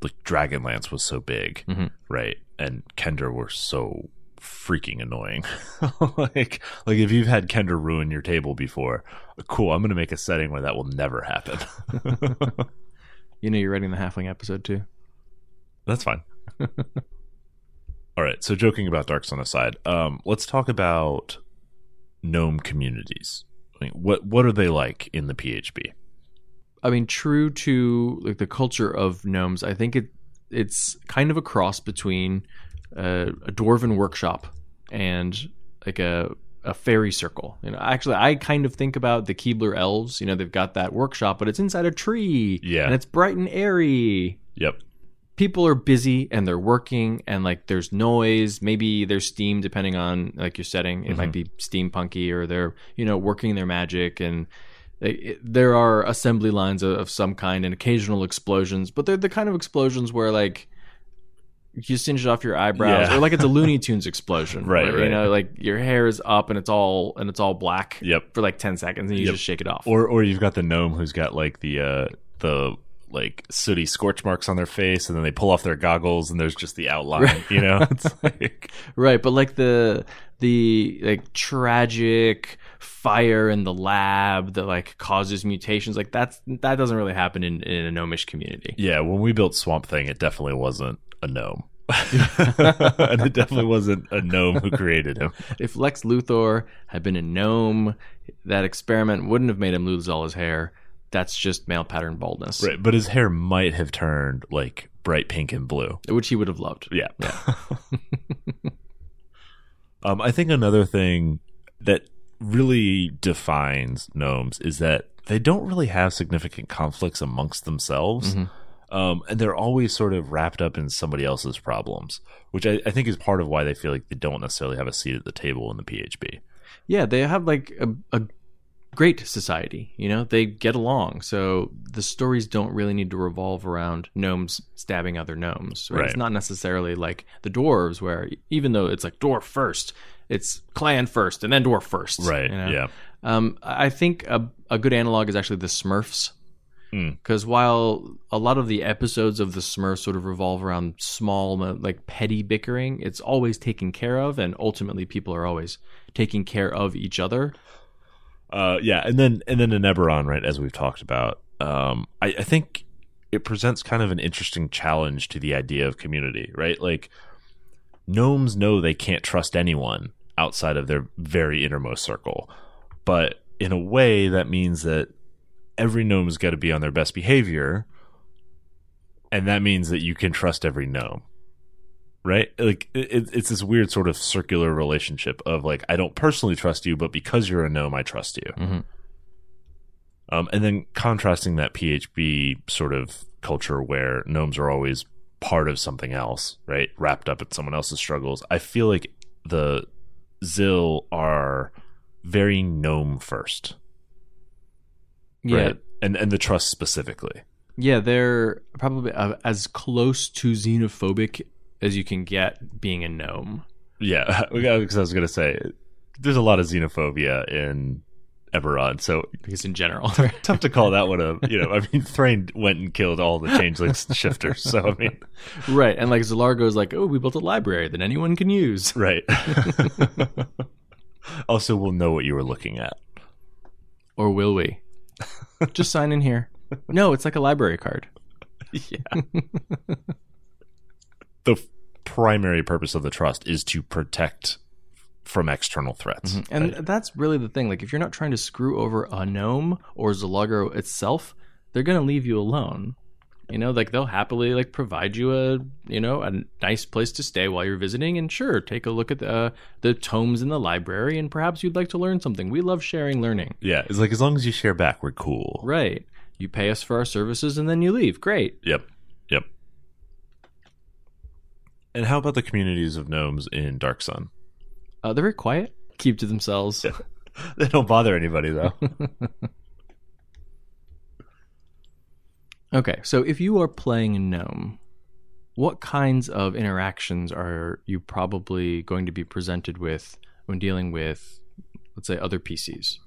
like Dragonlance was so big, Mhm. right? And Kender were so freaking annoying. like like if you've had Kender ruin your table before, cool, I'm going to make a setting where that will never happen. You know, you're writing the halfling episode too. That's fine. All right, so joking about Dark Sun aside, um, let's talk about gnome communities. I mean, what what are they like in the PHB? I mean, true to like the culture of gnomes, I think it it's kind of a cross between uh, a dwarven workshop and like a a fairy circle. You know, actually, I kind of think about the Keebler elves. You know, they've got that workshop, but it's inside a tree. Yeah. and it's bright and airy. Yep. People are busy and they're working, and like there's noise. Maybe there's steam, depending on like your setting. It might be steampunky, or they're you know working their magic and it, it- there are assembly lines of, of some kind and occasional explosions, but they're the kind of explosions where like you singe off your eyebrows, Yeah. or like it's a Looney Tunes explosion, Right, where, You know, like your hair is up and it's all and it's all black Yep. for like ten seconds, and you Yep. just shake it off. Or or you've got the gnome who's got like the uh the like sooty scorch marks on their face and then they pull off their goggles and there's just the outline, you know? It's like right, but like the the like tragic fire in the lab that like causes mutations, like that's that doesn't really happen in, in a gnomish community. Yeah, when we built Swamp Thing, it definitely wasn't a gnome. and it definitely wasn't a gnome who created him. If Lex Luthor had been a gnome, that experiment wouldn't have made him lose all his hair. That's just male pattern baldness, Right, but his hair might have turned like bright pink and blue. which he would have loved. Yeah. um, I think another thing that really defines gnomes is that they don't really have significant conflicts amongst themselves. Um, and they're always sort of wrapped up in somebody else's problems, which I, I think is part of why they feel like they don't necessarily have a seat at the table in the PHB. Yeah, they have like a, a great society. You know, they get along. So the stories don't really need to revolve around gnomes stabbing other gnomes. Right? Right. It's not necessarily like the dwarves, where even though it's like dwarf first, it's clan first and then dwarf first. Right. you know? Yeah. Um, I think a, a good analog is actually the Smurfs. Because while a lot of the episodes of the Smurfs sort of revolve around small, like petty bickering, it's always taken care of, and ultimately people are always taking care of each other. Uh, yeah, and then and then in right, as we've talked about, um, I, I think it presents kind of an interesting challenge to the idea of community, right? Like gnomes know they can't trust anyone outside of their very innermost circle, but in a way that means that every gnome's got to be on their best behavior, and that means that you can trust every gnome. Right, like it, it's this weird sort of circular relationship of like I don't personally trust you, but because you're a gnome, I trust you. Mhm. Um, and then contrasting that PHB sort of culture where gnomes are always part of something else, right? Wrapped up in someone else's struggles. I feel like the Zil are very gnome first, Yeah, right? And and the trust specifically. yeah, they're probably uh, as close to xenophobic as you can get being a gnome. Yeah, because I was gonna say there's a lot of xenophobia in Eberron, so Because in general, tough to call that one a you know. I mean, Thrane went and killed all the changelings shifters, so I mean, right? And like Zilargo's like, oh, we built a library that anyone can use. right. also, we'll know what you were looking at. Or will we? Just sign in here. No, it's like a library card. Yeah. The primary purpose of the trust is to protect from external threats. And right? that's really the thing. Like, if you're not trying to screw over a gnome or Zilargo itself, they're going to leave you alone. You know, like they'll happily like provide you a you know a nice place to stay while you're visiting, and sure, take a look at the uh, the tomes in the library, and perhaps you'd like to learn something. We love sharing learning, yeah, it's like as long as you share back, we're cool. right? You pay us for our services, and then you leave. Great. Yep. Yep. And how about the communities of gnomes in Dark Sun? Uh, they're very quiet, keep to themselves. They don't bother anybody though. Okay, so if you are playing a gnome, what kinds of interactions are you probably going to be presented with when dealing with, let's say, other PCs?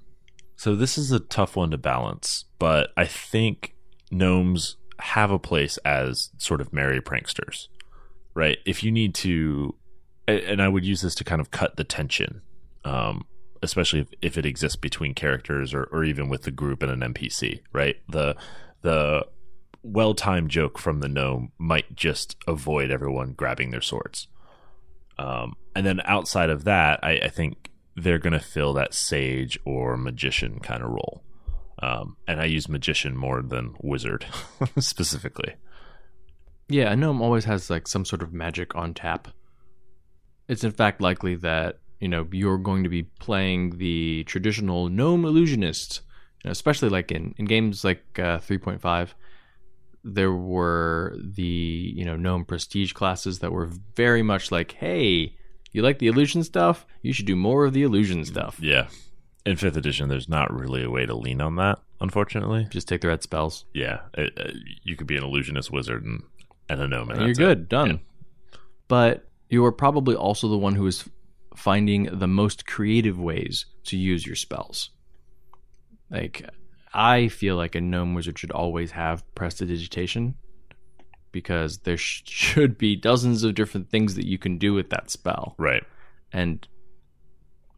so this is a tough one to balance, but I think gnomes have a place as sort of merry pranksters, right? If you need to, and I would use this to kind of cut the tension, um, especially if, if it exists between characters or, or even with the group and an NPC, right? The the well timed joke from the gnome might just avoid everyone grabbing their swords. Um, and then outside of that, I, I think they're going to fill that sage or magician kind of role. Um, and I use magician more than wizard specifically. Yeah, a gnome always has like some sort of magic on tap. It's in fact likely that you know you're going to be playing the traditional gnome illusionist, you know, especially like in in games like uh, 3.5. There were the you know gnome prestige classes that were very much like, hey, you like the illusion stuff? You should do more of the illusion stuff. Yeah. In fifth edition, there's not really a way to lean on that, unfortunately. Just take the red spells. Yeah. It, uh, you could be an illusionist wizard and, and a gnome. And you're good, it. done. But you are probably also the one who is finding the most creative ways to use your spells. Like, I feel like a gnome wizard should always have prestidigitation because there sh- should be dozens of different things that you can do with that spell. Right. And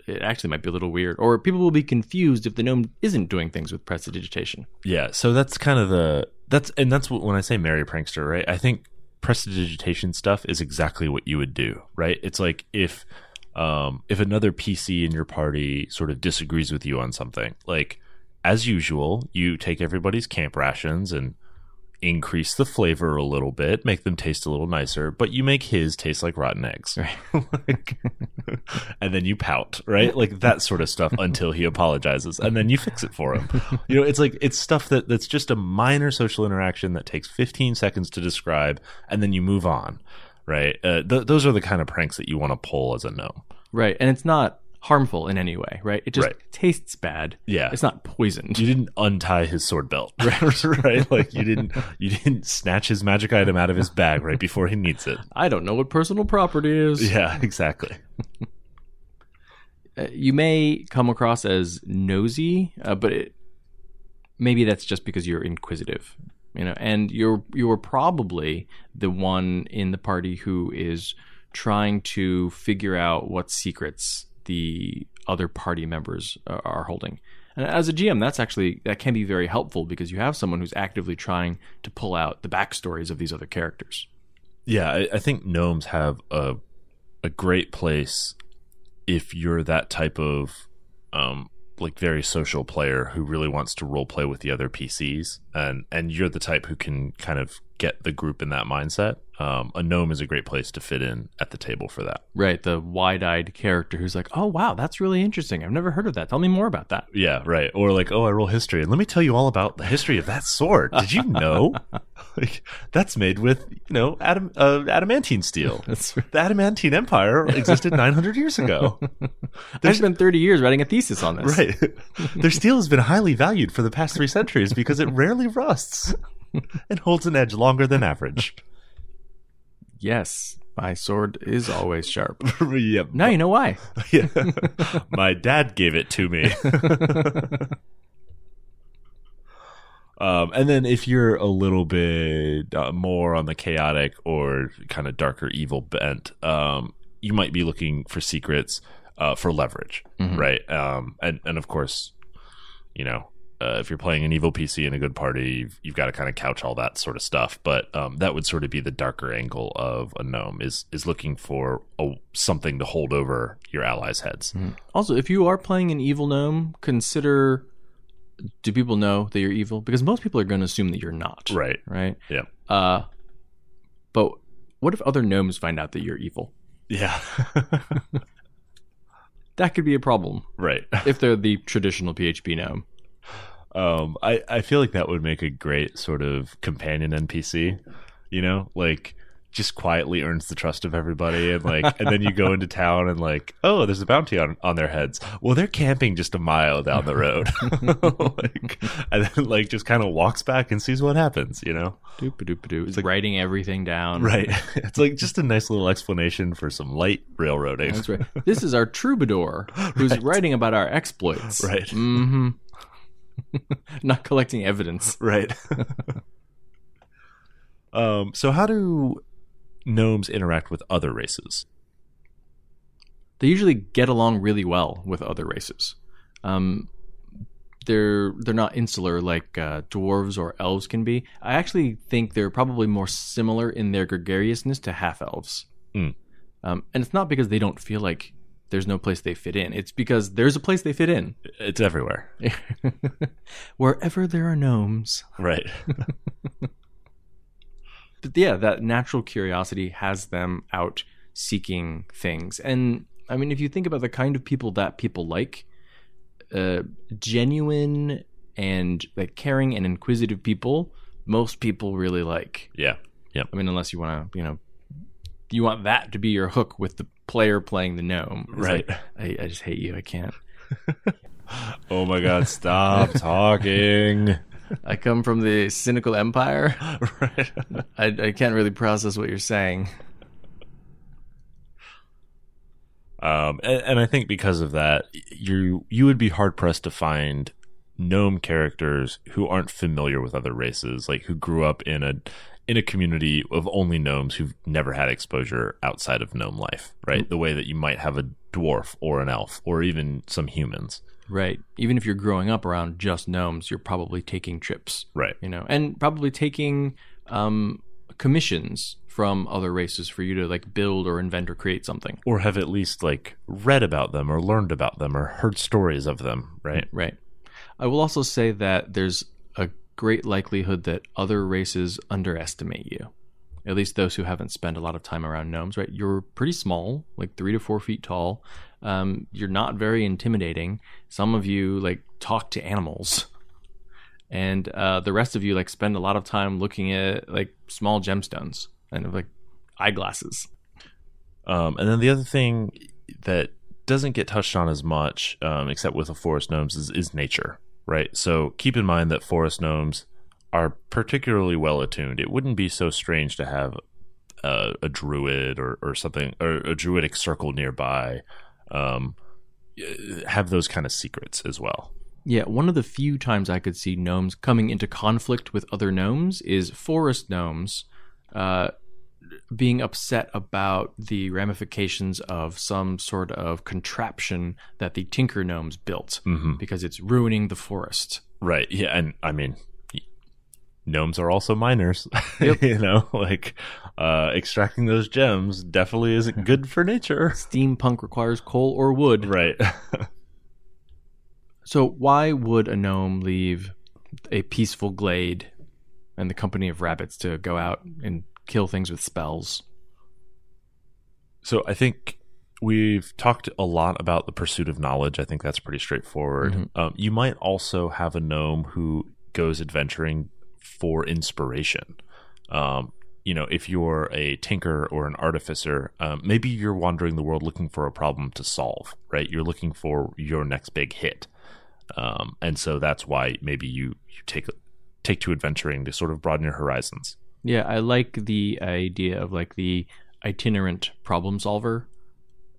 it actually might be a little weird, or people will be confused if the gnome isn't doing things with prestidigitation. Yeah, so that's kind of the that's and that's what when I say merry prankster, right? I think prestidigitation stuff is exactly what you would do, right? It's like if um if another PC in your party sort of disagrees with you on something, like as usual, you take everybody's camp rations and increase the flavor a little bit, make them taste a little nicer, but you make his taste like rotten eggs. Like- and then you pout, right? Like that sort of stuff until he apologizes and then you fix it for him. You know, it's like it's stuff that that's just a minor social interaction that takes 15 seconds to describe and then you move on, right? Uh, th- those are the kind of pranks that you want to pull as a gnome. Right. And it's not harmful in any way, right? It just Right. tastes bad. Yeah. It's not poisoned. you didn't untie his sword belt, right? Like you didn't you didn't snatch his magic item out of his bag right before he needs it. I don't know what personal property is. Yeah, exactly. uh, you may come across as nosy, uh, but it, maybe that's just because you're inquisitive, you know, and you're you're probably the one in the party who is trying to figure out what secrets the other party members uh, are holding. And as a GM, that's actually that can be very helpful because you have someone who's actively trying to pull out the backstories of these other characters. Yeah, I, I think gnomes have a a great place if you're that type of um, like very social player who really wants to role play with the other PCs, and and you're the type who can kind of get the group in that mindset. Um, a gnome is a great place to fit in at the table for that. Right, the wide-eyed character who's like, "Oh wow, that's really interesting. I've never heard of that. Tell me more about that." Yeah, right. Or like, oh, I roll history, and let me tell you all about the history of that sword. Did you know? like, that's made with you know adam uh, adamantine steel. That's The adamantine empire existed 900 years ago. I spent 30 years writing a thesis on this. Right. Their steel has been highly valued for the past three centuries because it rarely rusts and holds an edge longer than average. Yes, my sword is always sharp. yep. Now you know why. Yeah. My dad gave it to me. um, and then if you're a little bit uh, more on the chaotic or kind of darker evil bent, um, you might be looking for secrets uh, for leverage, Mhm. right? Um, and and of course, you know. Uh, if you're playing an evil PC in a good party, you've, you've got to kind of couch all that sort of stuff. But um, that would sort of be the darker angle of a gnome is is looking for a, something to hold over your allies' heads. Also, if you are playing an evil gnome, consider do people know that you're evil? Because most people are going to assume that you're not. Right. Right. Yeah. Uh, but what if other gnomes find out that you're evil? Yeah. That could be a problem right. if they're the traditional PHB gnome. Um, I, I feel like that would make a great sort of companion NPC, you know, like just quietly earns the trust of everybody and like and then you go into town and like oh there's a bounty on on their heads well they're camping just a mile down the road like, and then like just kind of walks back and sees what happens you know. It's like writing everything down. right it's like just a nice little explanation for some light railroading That's right. This is our troubadour who's writing about our exploits. Right. hmm Not collecting evidence. right um so how do gnomes interact with other races They usually get along really well with other races. Um, they're they're not insular like uh, dwarves or elves can be. I actually think they're probably more similar in their gregariousness to half elves. Mm. Um, and it's not because they don't feel like there's no place they fit in. It's because there's a place they fit in. it's everywhere Wherever there are gnomes. right but yeah, that natural curiosity has them out seeking things. And I mean, if you think about the kind of people that people like, uh, genuine and like caring and inquisitive people, most people really like. yeah I mean, unless you want to, you know, you want that to be your hook with the player playing the gnome. It's Right. like, I, I just hate you. I can't. oh my god stop talking I come from the cynical empire. right I, I can't really process what you're saying. Um, and, and I think because of that, you you would be hard pressed to find gnome characters who aren't familiar with other races, like who grew up in a in a community of only gnomes who've never had exposure outside of gnome life, right? The way that you might have a dwarf or an elf or even some humans, Right. Even if you're growing up around just gnomes, you're probably taking trips, right? you know, and probably taking um, commissions from other races for you to like build or invent or create something. Or have at least like read about them or learned about them or heard stories of them, right? Right. I will also say that there's great likelihood that other races underestimate you. At least those who haven't spent a lot of time around gnomes, right? You're pretty small, like three to four feet tall. Um, you're not very intimidating. Some of you like talk to animals, and uh, the rest of you like spend a lot of time looking at like small gemstones and like eyeglasses. Um, and then the other thing that doesn't get touched on as much, um, except with the forest gnomes, is, is nature, right? So keep in mind that forest gnomes are particularly well attuned. It wouldn't be so strange to have a, a druid or, or something, or a druidic circle nearby. Um, have those kind of secrets as well. Yeah, one of the few times I could see gnomes coming into conflict with other gnomes is forest gnomes uh, being upset about the ramifications of some sort of contraption that the tinker gnomes built Mhm. because it's ruining the forest. Right. Yeah. And I mean, gnomes are also miners. Yep. you know, like uh, extracting those gems definitely isn't good for nature. Steampunk requires coal or wood. Right. So, why would a gnome leave a peaceful glade and the company of rabbits to go out and kill things with spells? so I think we've talked a lot about the pursuit of knowledge. I think that's pretty straightforward. Mhm. Um, you might also have a gnome who goes adventuring for inspiration. Um, you know, if you're a tinker or an artificer, um, maybe you're wandering the world looking for a problem to solve, right? You're looking for your next big hit. Um, and so that's why maybe you, you take take to adventuring to sort of broaden your horizons. Yeah, I like the idea of like the itinerant problem solver.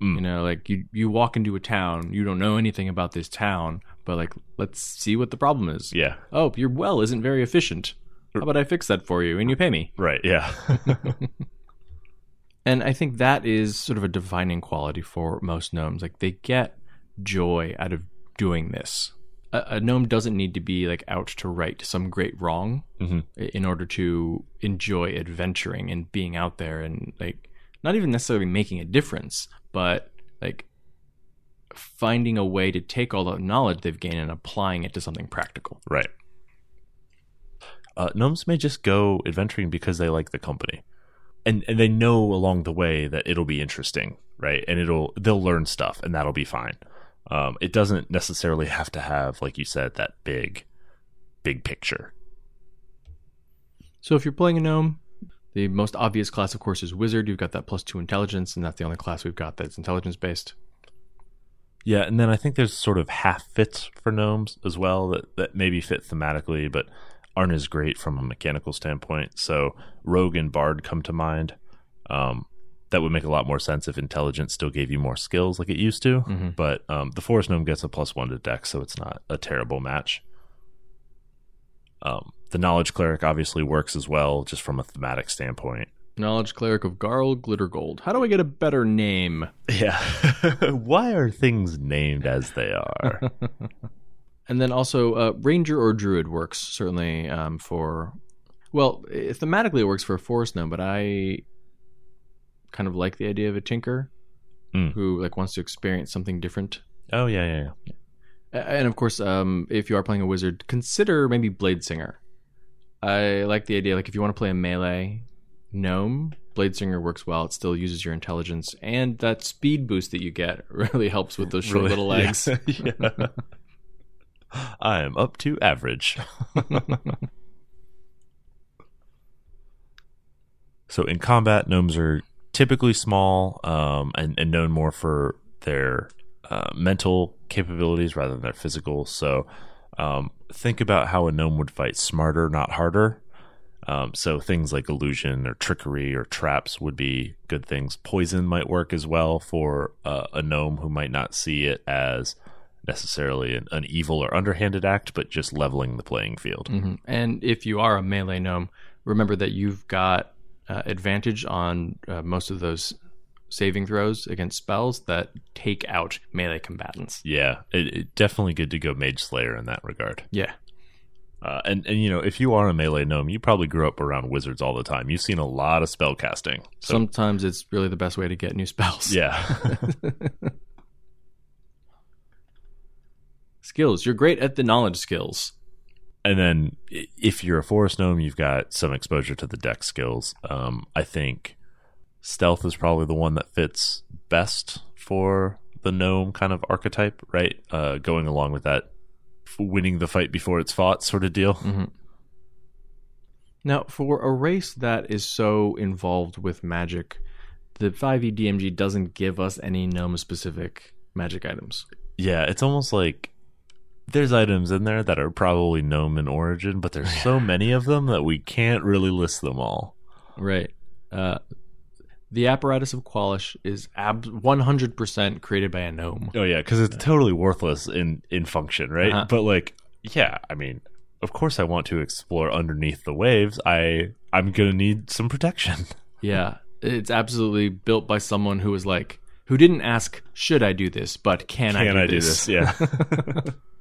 Mm. You know, like you you walk into a town, you don't know anything about this town, but like let's see what the problem is. Yeah, Oh, your well isn't very efficient. How about I fix that for you and you pay me? right. Yeah, And I think that is sort of a defining quality for most gnomes. Like they get joy out of doing this. A, a gnome doesn't need to be like out to right some great wrong Mhm. in order to enjoy adventuring and being out there and like not even necessarily making a difference, but like finding a way to take all the knowledge they've gained and applying it to something practical. right. Uh, gnomes may just go adventuring because they like the company, and and they know along the way that it'll be interesting, right? And it'll they'll learn stuff, and that'll be fine. Um, it doesn't necessarily have to have, like you said, that big, big picture. So if you're playing a gnome, the most obvious class, of course, is wizard. You've got that plus two intelligence, and that's the only class we've got that's intelligence based. Yeah, and then I think there's sort of half fits for gnomes as well that, that maybe fit thematically, but aren't as great from a mechanical standpoint. So rogue and bard come to mind. Um, that would make a lot more sense if intelligence still gave you more skills like it used to. Mhm. But um, the forest gnome gets a plus one to dex, so it's not a terrible match. Um, the knowledge cleric obviously works as well, just from a thematic standpoint. Knowledge cleric of Garl Glittergold. How do I get a better name? Yeah. Why are things named as they are? And then also, uh, ranger or druid works certainly um, for. Well, thematically it works for a forest gnome, but I kind of like the idea of a tinker Mm. who like wants to experience something different. oh, yeah, yeah, yeah. And of course, um, if you are playing a wizard, consider maybe Blade Singer. I like the idea, like if you want to play a melee gnome, Blade Singer works well. It still uses your intelligence, and that speed boost that you get really helps with those short Really? little legs. Yeah. Yeah. I am up to average. so in combat, gnomes are typically small um, and, and known more for their uh, mental capabilities rather than their physical. So um, think about how a gnome would fight smarter, not harder. Um, so things like illusion or trickery or traps would be good things. Poison might work as well for uh, a gnome who might not see it as necessarily an, an evil or underhanded act, but just leveling the playing field. Mhm. And if you are a melee gnome, remember that you've got uh, advantage on uh, most of those saving throws against spells that take out melee combatants. Yeah, it, it definitely good to go Mage Slayer in that regard. Yeah. Uh, and and you know, if you are a melee gnome, you probably grew up around wizards all the time. You've seen a lot of spell casting. So Sometimes it's really the best way to get new spells. yeah, skills. You're great at the knowledge skills. And then if you're a forest gnome, you've got some exposure to the deck skills. Um, I think stealth is probably the one that fits best for the gnome kind of archetype, right? Uh, going along with that winning the fight before it's fought sort of deal. Mhm. Now, for a race that is so involved with magic, the 5e DMG doesn't give us any gnome specific magic items. Yeah, it's almost like there's items in there that are probably gnome in origin, but there's so many of them that we can't really list them all. Right. Uh, The apparatus of Kwalish is ab- 100% created by a gnome. Oh yeah, because it's totally worthless in in function, right? Uh-huh. But like, yeah, I mean, of course, I want to explore underneath the waves. I I'm gonna need some protection. Yeah, it's absolutely built by someone who was like, who didn't ask, should I do this, but can, Can I do this? Yeah.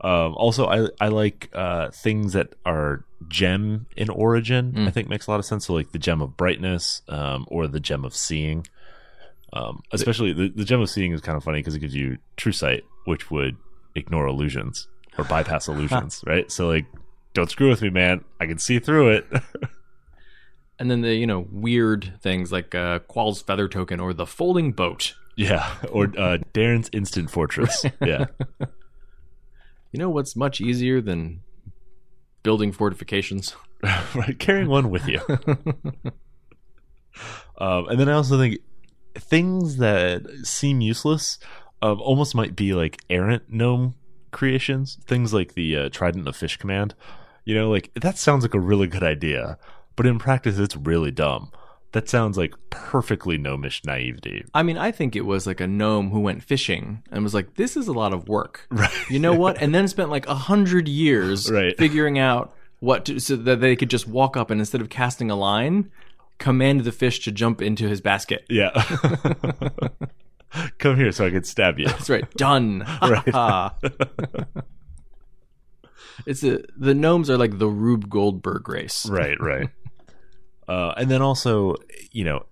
um, also, I I like uh, things that are gem in origin. Mm. I think makes a lot of sense. So like the gem of brightness, um, or the gem of seeing. Um, especially the, the gem of seeing is kind of funny because it gives you true sight, which would ignore illusions or bypass illusions, right? So like, don't screw with me, man. I can see through it. And then the, you know, weird things like uh, Quaal's Feather Token or the Folding Boat. yeah, or uh, Daern's instant fortress. Yeah, You know what's much easier than building fortifications? right. Carrying one with you. um, and then I also think things that seem useless um, almost might be like errant gnome creations. Things like the uh, Trident of Fish command. You know, like that sounds like a really good idea, but in practice, it's really dumb. That sounds like perfectly gnomish naivety. I mean, I think it was like a gnome who went fishing and was like, "This is a lot of work." Right. You know what? And then spent like a hundred years Right. figuring out what to, so that they could just walk up and instead of casting a line, command the fish to jump into his basket. Yeah. Come here so I can stab you. That's right. Done. Right. It's a the gnomes are like the Rube Goldberg race. right, right. Uh, and then also, you know,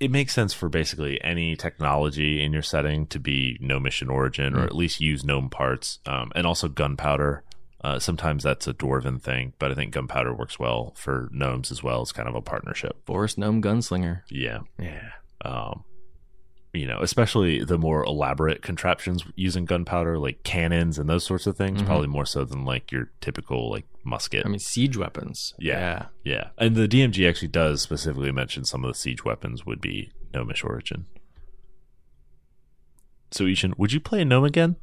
it makes sense for basically any technology in your setting to be gnomish in origin, or Mm. at least use gnome parts, um, and also gunpowder. Uh, sometimes that's a dwarven thing, but I think gunpowder works well for gnomes as well. It's kind of a partnership. Forest gnome gunslinger. Yeah. Yeah. Um, you know, especially the more elaborate contraptions using gunpowder, like cannons and those sorts of things, Mhm. probably more so than like your typical like musket. I mean, siege weapons. Yeah. Yeah, and the DMG actually does specifically mention some of the siege weapons would be gnomish origin. So, I-Hsien, would you play a gnome again?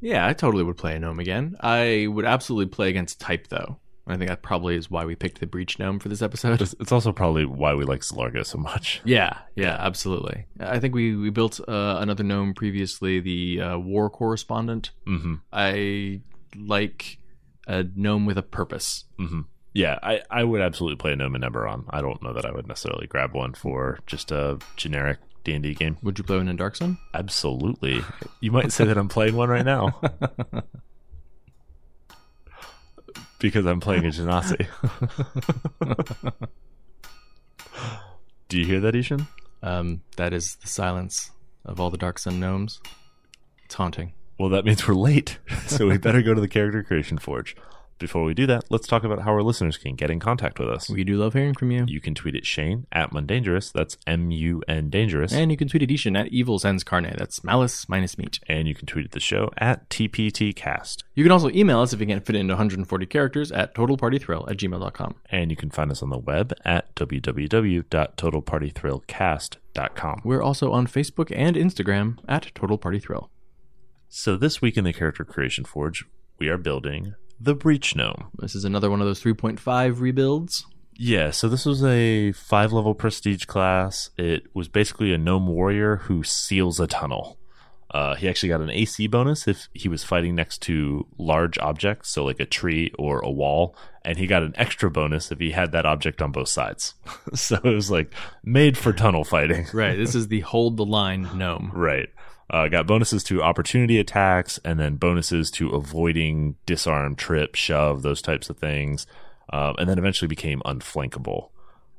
Yeah, I totally would play a gnome again. I would absolutely play against type though. I think that probably is why we picked the Breachgnome for this episode. It's, it's also probably why we like Zilargo so much. Yeah, yeah, absolutely. I think we we built uh, another gnome previously, the uh, war correspondent. hmm I like a gnome with a purpose. hmm Yeah, I, I would absolutely play a gnome in Eberron. I don't know that I would necessarily grab one for just a generic D and D game. Would you play one in Dark Sun? Absolutely, you might say that I'm playing one right now because I'm playing a Genasi. Do you hear that, I-Hsien? Um, that is the silence of all the Dark Sun gnomes. It's haunting. Well, that means we're late, so we better go to the character creation forge. Before we do that, let's talk about how our listeners can get in contact with us. We do love hearing from you. You can tweet at Shane at Mundangerous. That's M U N Dangerous. And you can tweet at I-Hsien at Evil Sans Carne. That's malice minus meat. And you can tweet at the show at TPTcast. You can also email us if you can't fit it into 140 characters at totalpartythrill at gmail.com. And you can find us on the web at www.totalpartythrillcast.com. We're also on Facebook and Instagram at Total Party Thrill. So this week in the character creation forge, we are building the Breachgnome. This is another one of those 3.5 rebuilds. Yeah, so this was a five level prestige class. It was basically a gnome warrior who seals a tunnel. Uh, he actually got an AC bonus if he was fighting next to large objects, so like a tree or a wall, and he got an extra bonus if he had that object on both sides. so it was like made for tunnel fighting. Right. this is the hold the line gnome. Right. Uh, got bonuses to opportunity attacks and then bonuses to avoiding disarm, trip, shove, those types of things. Um, and then eventually became unflankable.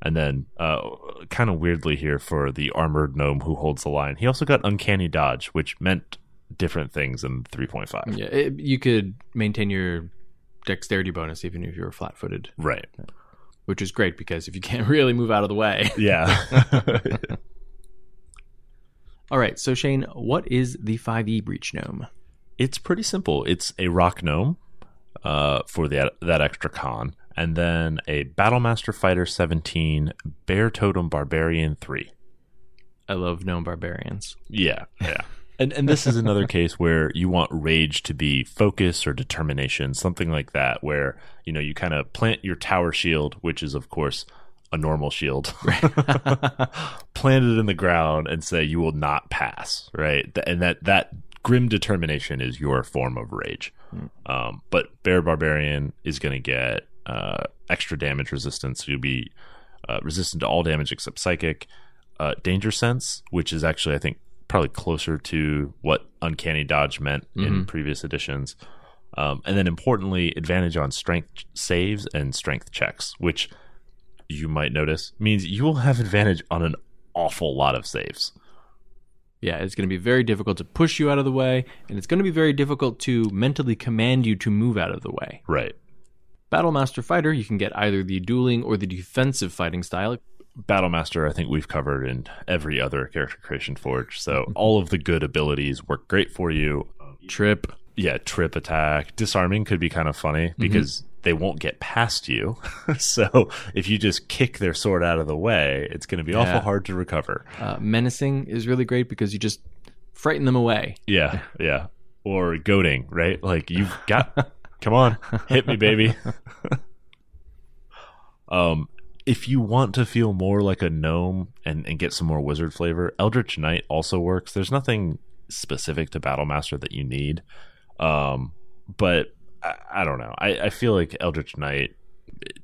And then, uh, kind of weirdly here for the armored gnome who holds the line, he also got uncanny dodge, which meant different things in 3.5. Yeah, it, you could maintain your dexterity bonus even if you were flat footed, Right. which is great because if you can't really move out of the way. Yeah. All right. So, Shane, what is the 5e Breachgnome? it's pretty simple. It's a rock gnome uh, for that that extra con, and then a Battlemaster Fighter 17 Bear Totem Barbarian 3. I love gnome barbarians. Yeah, yeah. And and this is another case where you want rage to be focus or determination, something like that, where you know you kind of plant your tower shield, which is of course a normal shield, plant it in the ground, and say you will not pass. Right, and that that grim determination is your form of rage. Um, but bear barbarian is going to get uh, extra damage resistance. You'll be uh, resistant to all damage except psychic. Uh, danger sense, which is actually I think probably closer to what uncanny dodge meant in previous editions. Um, and then importantly, advantage on strength saves and strength checks, which you might notice means you will have advantage on an awful lot of saves. Yeah, it's going to be very difficult to push you out of the way, and it's going to be very difficult to mentally command you to move out of the way. Right. Battlemaster Fighter, you can get either the dueling or the defensive fighting style. Battlemaster, I think we've covered in every other character creation forge. So all of the good abilities work great for you. Trip. Yeah, trip attack, disarming could be kind of funny mm-hmm. because they won't get past you. so if you just kick their sword out of the way, it's going to be awful hard to recover. Uh, menacing is really great because you just frighten them away. Yeah, yeah. Or goading, right? Like you've got come on, hit me, baby. um if you want to feel more like a gnome and, and get some more wizard flavor, Eldritch Knight also works. There's nothing specific to Battlemaster that you need. Um but I, I don't know. I, I feel like Eldritch Knight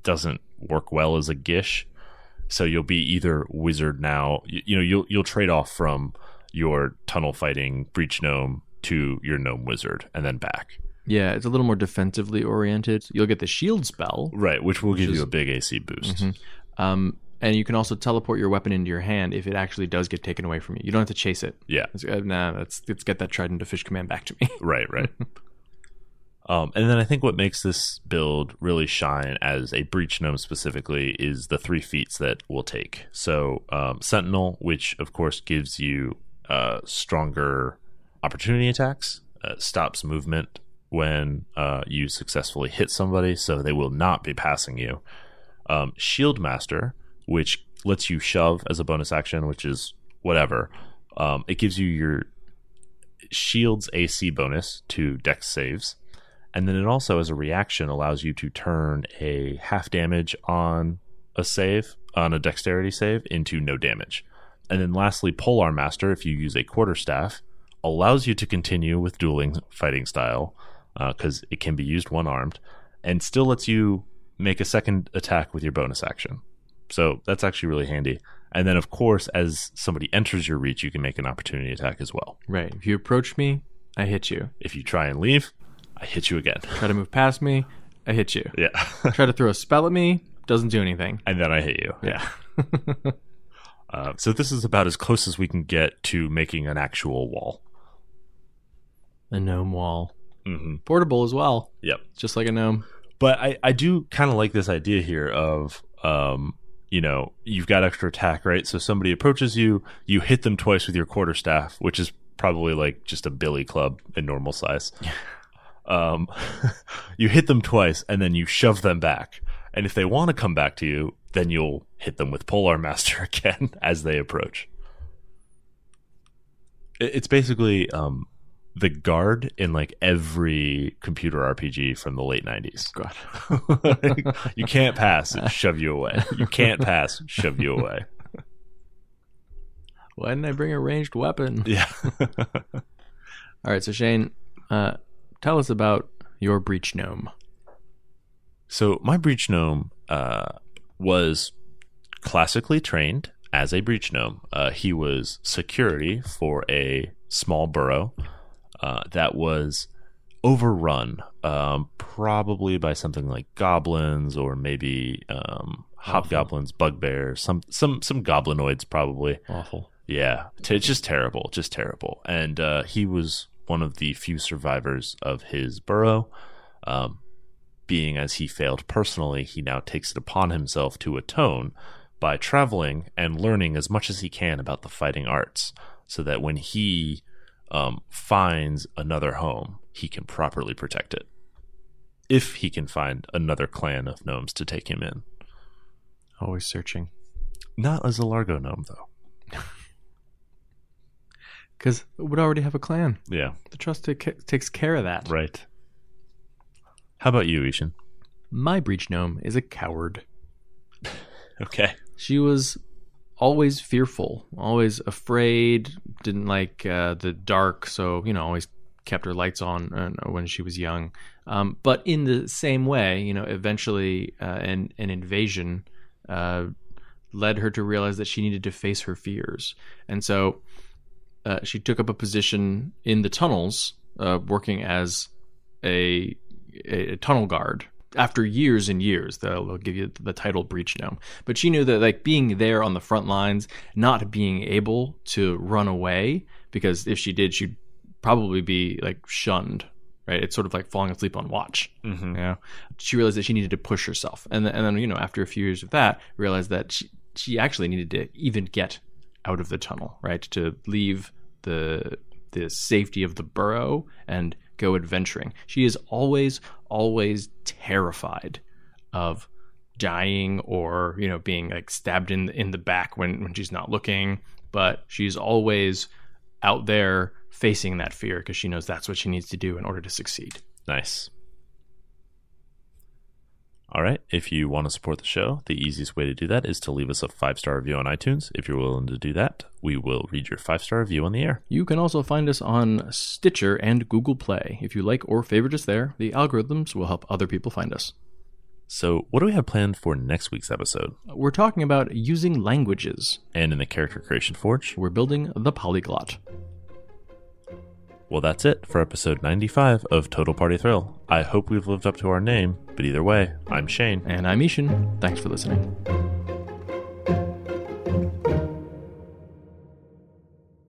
doesn't work well as a gish. So you'll be either wizard now, you, you know, you'll you'll trade off from your tunnel fighting Breachgnome to your gnome wizard and then back. Yeah, it's a little more defensively oriented. You'll get the shield spell, Right, which will give is- you a big AC boost. um, and you can also teleport your weapon into your hand if it actually does get taken away from you. You don't have to chase it. Yeah, It's, uh, nah, let's let's get that trident of fish command back to me. right, right. um, and then I think what makes this build really shine as a Breachgnome specifically is the three feats that we'll take. So um, Sentinel, which of course gives you uh, stronger opportunity attacks, uh, stops movement when uh, you successfully hit somebody, so they will not be passing you. Um, Shield Master, which lets you shove as a bonus action, which is whatever. Um, it gives you your shield's AC bonus to dex saves. And then it also, as a reaction, allows you to turn a half damage on a save, on a dexterity save, into no damage. And then lastly, Polearm Master, if you use a quarterstaff, allows you to continue with dueling fighting style uh, because it can be used one armed and still lets you make a second attack with your bonus action. So that's actually really handy. And then, of course, as somebody enters your reach, you can make an opportunity attack as well. right. If you approach me, I hit you. If you try and leave, I hit you again. Try to move past me, I hit you. Yeah. Try to throw a spell at me, doesn't do anything. and then I hit you. Yeah. Uh, so this is about as close as we can get to making an actual wall. a gnome wall. Mm-hmm. Portable as well, Yep. just like a gnome. But I, I do kind of like this idea here of, um, you know, you've got extra attack, right? So somebody approaches you, you hit them twice with your quarterstaff, which is probably like just a billy club in normal size. Um, you hit them twice and then you shove them back. And if they want to come back to you, then you'll hit them with Polearm Master again as they approach. It's basically um, the guard in like every computer RPG from the late 90s. God. you can't pass, shove you away. You can't pass, shove you away. Why didn't I bring a ranged weapon? Yeah. All right, so Shane, uh, tell us about your Breachgnome. so my Breachgnome uh, was classically trained as a Breachgnome. Uh, he was security for a small burrow uh, that was overrun, um, probably by something like goblins or maybe um, hobgoblins, bugbears, some some some goblinoids probably. Awful. Yeah, it's just terrible, just terrible. And uh, he was one of the few survivors of his burrow. Um, being as he failed personally, he now takes it upon himself to atone by traveling and learning as much as he can about the fighting arts, so that when he um, finds another home, he can properly protect it. If he can find another clan of gnomes to take him in, Always searching. not as a Largo gnome though. Because it would already have a clan. Yeah, The trust ta- takes care of that. right. How about you, I-Hsien? My Breachgnome is a coward. Okay. She was always fearful, always afraid, didn't like uh, the dark, so, you know, always kept her lights on uh, when she was young. Um, but in the same way, you know, eventually uh, an, an invasion uh, led her to realize that she needed to face her fears. And so uh, she took up a position in the tunnels, uh, working as a, a, tunnel guard. After years and years, they'll give you the title Breachgnome. But she knew that, like, being there on the front lines, not being able to run away, because if she did, she'd probably be like shunned right? It's sort of like falling asleep on watch. Mm-hmm. You know, she realized that she needed to push herself, and then, and then you know, after a few years of that, realized that she she actually needed to even get out of the tunnel, right? To leave the the safety of the burrow and go adventuring. She is always always terrified of dying or you know being like stabbed in in the back when when she's not looking, but she's always out there facing that fear because she knows that's what she needs to do in order to succeed. Nice. All right. If you want to support the show, the easiest way to do that is to leave us a five star review on iTunes. If you're willing to do that, we will read your five star review on the air. You can also find us on Stitcher and Google Play. If you like or favorite us there, the algorithms will help other people find us. So, what do we have planned for next week's episode? We're talking about using languages. And in the Character Creation Forge, we're building the polyglot. Well, that's it for episode 95 of Total Party Thrill. I hope we've lived up to our name, but either way, I'm Shane. And I'm I-Hsien. Thanks for listening.